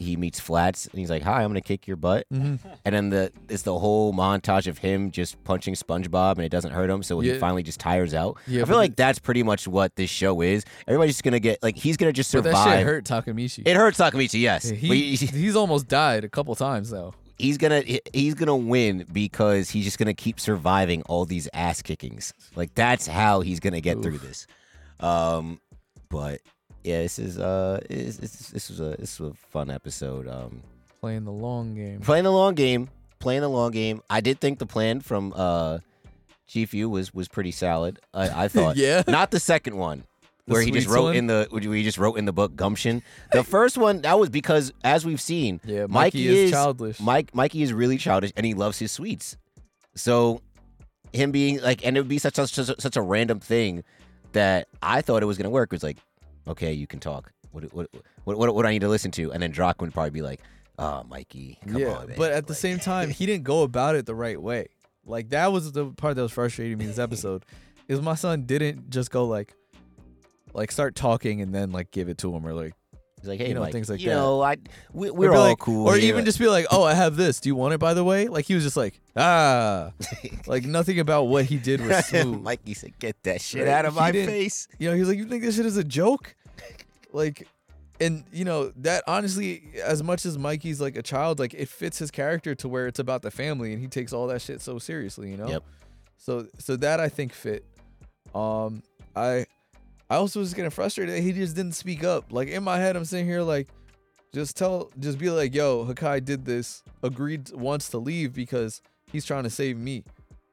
he meets Flats and he's like, "Hi, I'm gonna kick your butt," Mhm. and then the it's the whole montage of him just punching SpongeBob and it doesn't hurt him, so he finally just tires out. Yeah, I feel like that's pretty much what this show is. Everybody's just gonna get like he's gonna just But survive. that shit hurt Takamichi. It hurts Takamichi, yes. Yeah, he, he- he's almost died a couple times though. He's gonna he's gonna win because he's just gonna keep surviving all these ass kickings. Like that's how he's gonna get through this. Um, but yeah, this is uh, this was a this was a fun episode. Um, Playing the long game. playing the long game, playing the long game. I did think the plan from uh, Chifuyu was was pretty solid. I, I thought, yeah. not the second one. Where he just wrote one? in the he just wrote in the book gumption. The first one that was because as we've seen, Yeah, Mikey, Mikey is, is- childish. Mike Mikey is really childish and he loves his sweets. So him being like and it would be such a, such a, such a random thing that I thought it was gonna work. It was like, okay, you can talk. What what what what, what I need to listen to? And then Drock would probably be like, oh Mikey, come yeah, on, but at the Like- same time, he didn't go about it the right way. Like that was the part that was frustrating me this episode. is my son didn't just go like, like start talking and then like give it to him or like He's like, hey, you know, Mike, things like you that. know, I we, we're all like- cool, or here. even just be like, oh, I have this. Do you want it? By the way, like he was just like, ah, like nothing about what he did was smooth. Mikey said, get that shit Right, out of he my face. You know, he's like, you think this shit is a joke? Like, and you know that honestly, as much as Mikey's like a child, like it fits his character to where it's about the family, and he takes all that shit so seriously. You know. Yep. So so that I think fit. Um, I I also was getting frustrated that he just didn't speak up. Like in my head, I'm sitting here like, just tell, just be like, yo, Hakkai did this, agreed wants to leave because he's trying to save me,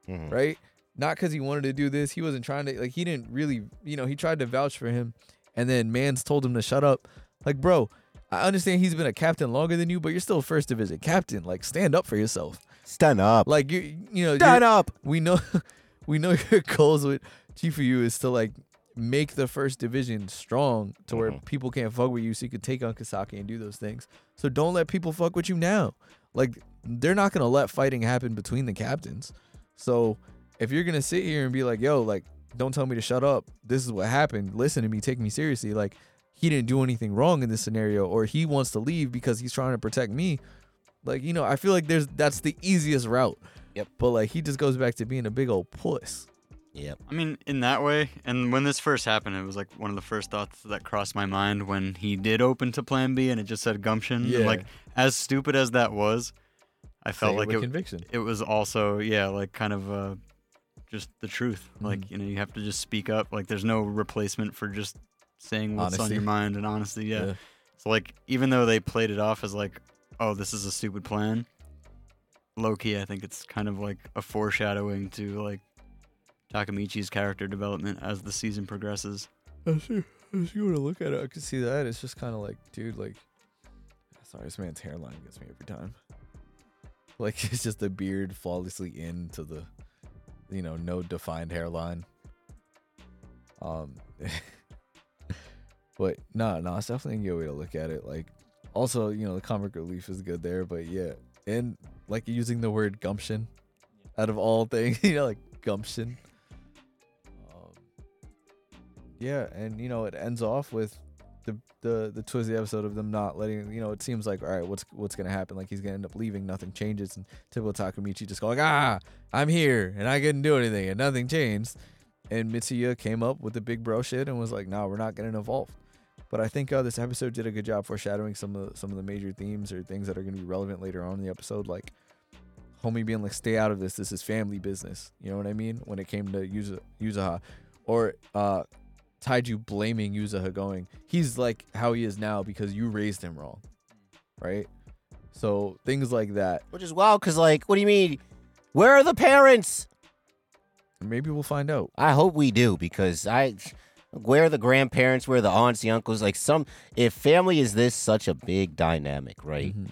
Mhm. right? Not because he wanted to do this. He wasn't trying to like. He didn't really, you know. He tried to vouch for him, and then Mans told him to shut up. Like, bro, I understand he's been a captain longer than you, but you're still first division captain. Like, stand up for yourself. Stand up. Like you, you know, Stand up. we know we know your goals with you is to like make the first division strong to where Mhm. people can't fuck with you so you could take on Kisaki and do those things. So don't let people fuck with you now. Like they're not gonna let fighting happen between the captains. So if you're gonna sit here and be like, yo, like, don't tell me to shut up. This is what happened. Listen to me, take me seriously. Like he didn't do anything wrong in this scenario, or he wants to leave because he's trying to protect me. Like, you know, I feel like there's that's the easiest route. Yep. But like he just goes back to being a big old puss. Yep. I mean, in that way, and when this first happened, it was like one of the first thoughts that crossed my mind when he did open to Plan B and it just said gumption. And, Yeah. like, as stupid as that was, I felt it like it, conviction. it was also, yeah, like kind of uh, just the truth. Mm-hmm. Like, you know, you have to just speak up. Like, there's no replacement for just saying what's on your mind and honesty. Yeah. So, like, even though they played it off as like, oh, this is a stupid plan, low key, I think it's kind of like a foreshadowing to like Takamichi's character development as the season progresses. As you, want to look at it, I can see that. It's just kind of like, dude, like, sorry, this man's hairline gets me every time. Like, it's just the beard flawlessly into the, you know, no defined hairline. Um, but no, no, it's definitely a good way to look at it. Like, also, you know, the comic relief is good there, but yeah, and like using the word gumption out of all things, you know, like gumption. Yeah, and you know it ends off with the the the twist of the episode of them not letting you know it seems like all right what's what's gonna happen? Like he's gonna end up leaving nothing changes and typical Takamichi just going ah I'm here and I couldn't do anything and nothing changed. And Mitsuya came up with the big bro shit and was like no we're not getting involved but I think uh, this episode did a good job foreshadowing some of the, some of the major themes or things that are gonna be relevant later on in the episode like homie being like stay out of this this is family business you know what I mean when it came to Yuza or uh Taiju blaming Yuzuha going, he's like how he is now because you raised him wrong. Right? So things like that. Which is wild because, like, what do you mean? Where are the parents? Maybe we'll find out. I hope we do because I. Where are the grandparents? Where are the aunts, the uncles? Like some, if family is this such a big dynamic, right? Mhm.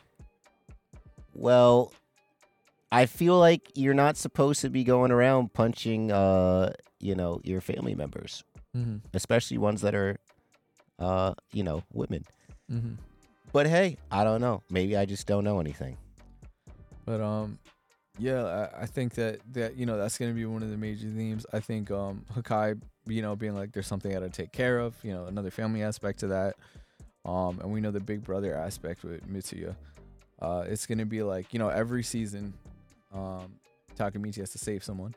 Well, I feel like you're not supposed to be going around punching, uh, you know, your family members, Mhm. especially ones that are, uh, you know, women. Mhm. But hey, I don't know. Maybe I just don't know anything. But um, yeah, I, I think that that you know that's gonna be one of the major themes. I think um Hakkai, you know, being like there's something I gotta take care of. You know, another family aspect to that. Um, and we know the big brother aspect with Mitsuya. Uh, it's gonna be like you know every season, um, Takamichi has to save someone,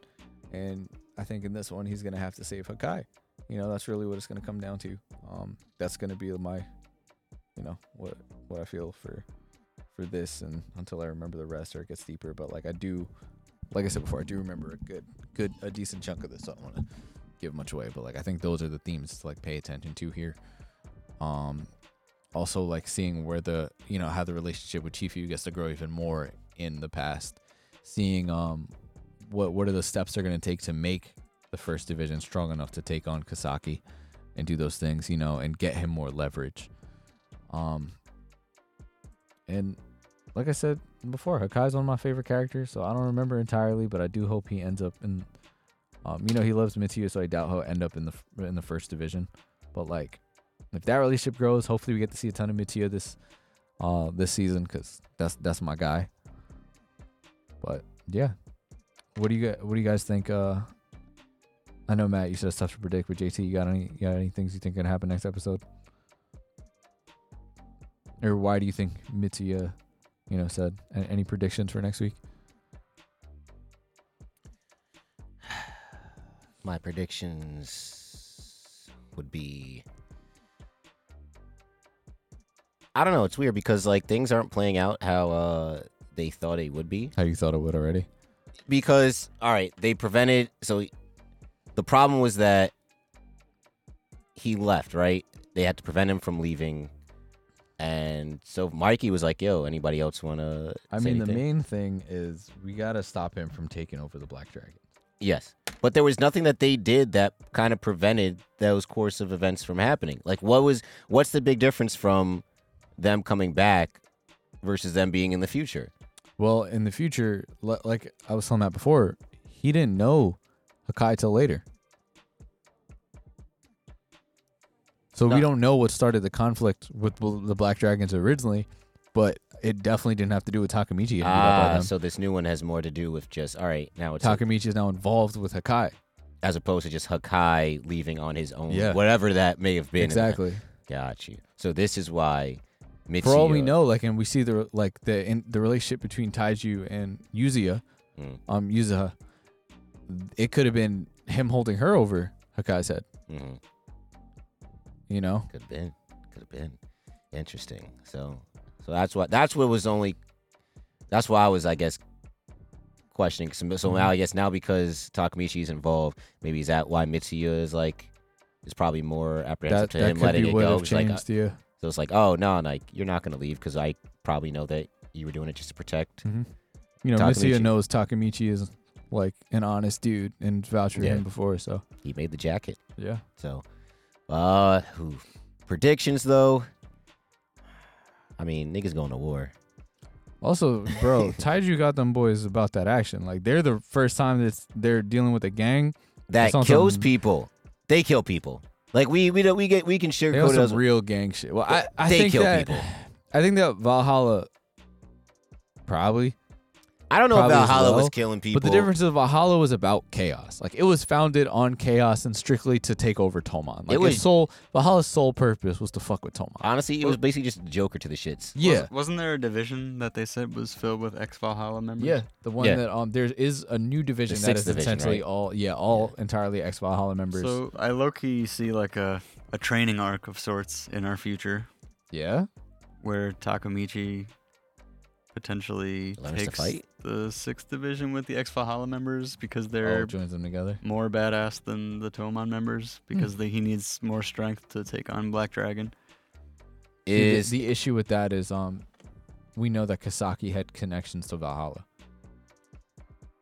and I think in this one he's gonna have to save Hakkai. You know, that's really what it's gonna come down to. Um, that's gonna be my, you know, what what I feel for for this and until I remember the rest or it gets deeper. But like I do, like I said before, I do remember a good, good, a decent chunk of this. So I don't want to give much away, but like I think those are the themes to like pay attention to here. Um, also like seeing where the you know how the relationship with Chifu gets to grow even more in the past. Seeing um what what are the steps they're gonna take to make the first division strong enough to take on Kisaki and do those things, you know, and get him more leverage. Um, and like I said before, Hakkai's one of my favorite characters, so I don't remember entirely, but I do hope he ends up in. Um, you know, he loves Mitsuya, so I doubt he'll end up in the in the first division. But like, if that relationship grows, hopefully we get to see a ton of Mitsuya this uh this season because that's that's my guy. But yeah, what do you? What do you guys think? Uh, I know Matt, you said it's tough to predict, but JT, you got any you got any things you think gonna happen next episode? Or why do you think Mitsuya, you know, said? Any predictions for next week? My predictions would be I don't know. It's weird because like things aren't playing out how uh they thought it would be. How you thought it would already? Because all right, they prevented. So the problem was that he left. Right, they had to prevent him from leaving. And so Mikey was like, "Yo, anybody else want to?" I mean, the main thing is we gotta stop him from taking over the Black Dragon. Yes. But there was nothing that they did that kind of prevented those course of events from happening. Like what was what's the big difference from them coming back versus them being in the future? Well, in the future, like I was telling that before, he didn't know Hakkai till later. So No. we don't know what started the conflict with the Black Dragons originally, but it definitely didn't have to do with Takamichi. getting beat up by Ah, so this new one has more to do with just all right, now it's Takamichi is now involved with Hakkai. as opposed to just Hakkai leaving on his own. Yeah. Whatever that may have been. Exactly. Got you. So this is why Mitsuya, For all we know, like, and we see the like the in, the relationship between Taiju and Yuzuya, Mm, um, Yuzuha, it could have been him holding her over Hakkai's head. mhm. You know, Could have been. Could have been. Interesting. So so that's what that's what was only that's why I was I guess questioning. So, so now Mhm. I guess now because Takamichi's involved, maybe is that why Mitsuya is like is probably more apprehensive that to that him letting it go. It's like, yeah. so it's like, oh no, like you're not gonna leave because I probably know that you were doing it just to protect. hmm You know, Takamichi. Mitsuya knows Takamichi is like an honest dude and vouch for Yeah. him before. So He made the jacket. yeah, So, uh, who predictions though? I mean, niggas going to war. Also, bro, Taiju got them boys about that action. Like they're the first time that they're dealing with a gang. That That's on kills some- people. They kill people. Like we we don't we get we can They have sugarcoat it some as real gang shit. Well, I, I they think kill that people. I think that Valhalla probably, I don't know if probably as Valhalla was killing people. but the difference is Valhalla was about chaos. Like it was founded on chaos and strictly to take over Toman. Like It was- its sole Valhalla's sole purpose was to fuck with Toman. honestly, it was basically just a Joker to the shits. Yeah, Was, wasn't there a division that they said was filled with ex Valhalla members? Yeah, the one Yeah. that um there is a new division that sixth division, essentially right? all yeah all entirely ex Valhalla members. So I low key see like a, a training arc of sorts in our future yeah, where Takamichi potentially Learns takes fight? the sixth division with the ex Valhalla members because they're joins them together. more badass than the Tomon members because Hmm. they, he needs more strength to take on Black Dragon. See, the- Is the, issue with that is um we know that Kisaki had connections to Valhalla,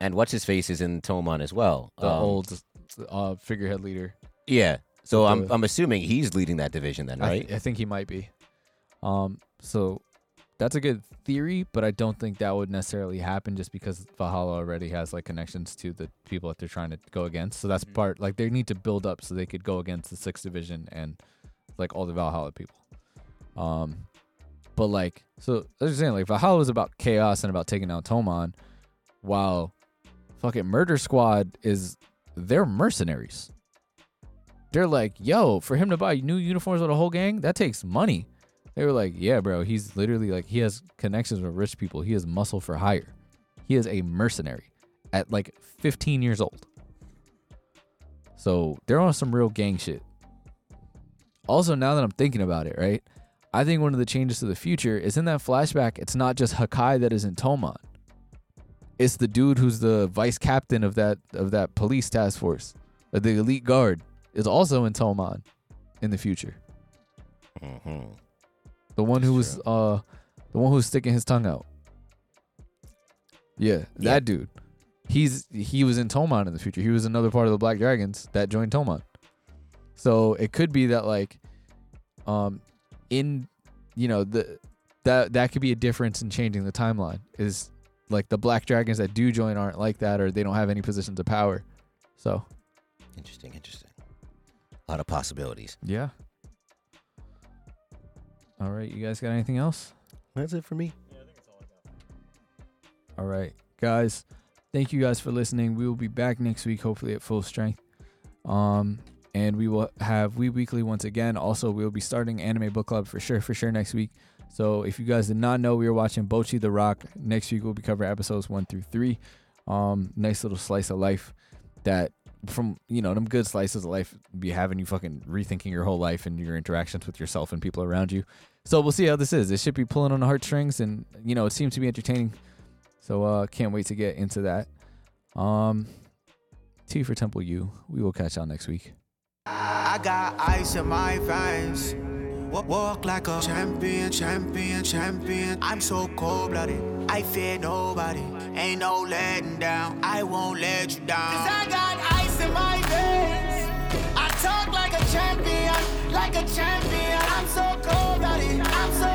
and what's his face is in Tomon as well. the Um, old uh figurehead leader. yeah. So I'm I'm assuming he's leading that division then, I, right? th- I think he might be. Um, so that's a good theory, but I don't think that would necessarily happen just because Valhalla already has like connections to the people that they're trying to go against. So that's Mhm. part like they need to build up so they could go against the sixth division and like all the Valhalla people. Um, but like so I was saying like Valhalla was about chaos and about taking down Toman, while fucking Murder Squad is they're mercenaries they're like, yo, for him to buy new uniforms with a whole gang, that takes money. They were like, yeah, bro, he's literally like, he has connections with rich people. He has muscle for hire. He is a mercenary at like 15 years old. So they're on some real gang shit. Also, now that I'm thinking about it, right? I think one of the changes to the future is in that flashback, it's not just Hakkai that is in Toman. It's the dude who's the vice captain of that of that police task force, the elite guard is also in Toman in the future. Mhm. The one who was uh the one who's sticking his tongue out. Yeah, that Yeah. dude. He's he was in Tomon in the future. He was another part of the Black Dragons that joined Tomon. So it could be that like um in you know the that that could be a difference in changing the timeline is like the Black Dragons that do join aren't like that or they don't have any positions of power. So Interesting, interesting. A lot of possibilities. yeah. All right, you guys got anything else? That's it for me. All right, guys. Thank you guys for listening. We will be back next week, hopefully at full strength. Um, and we will have We Weekly once again. Also, we will be starting Anime Book Club for sure, for sure next week. So if you guys did not know, we were watching Bocchi the Rock. Next week we'll be covering episodes one through three. Um, nice little slice of life that from you know them good slices of life be having you fucking rethinking your whole life and your interactions with yourself and people around you. So we'll see how this is. It should be pulling on the heartstrings, and you know it seems to be entertaining. So uh, can't wait to get into that. Um, T for Temple U. We will catch y'all next week. I got ice in my veins. Walk like a champion, champion, champion. I'm so cold blooded. I fear nobody. Ain't no letting down. I won't let you down. Cause I got ice in my veins. I talk like a champion, like a champion. I'm so cold blooded.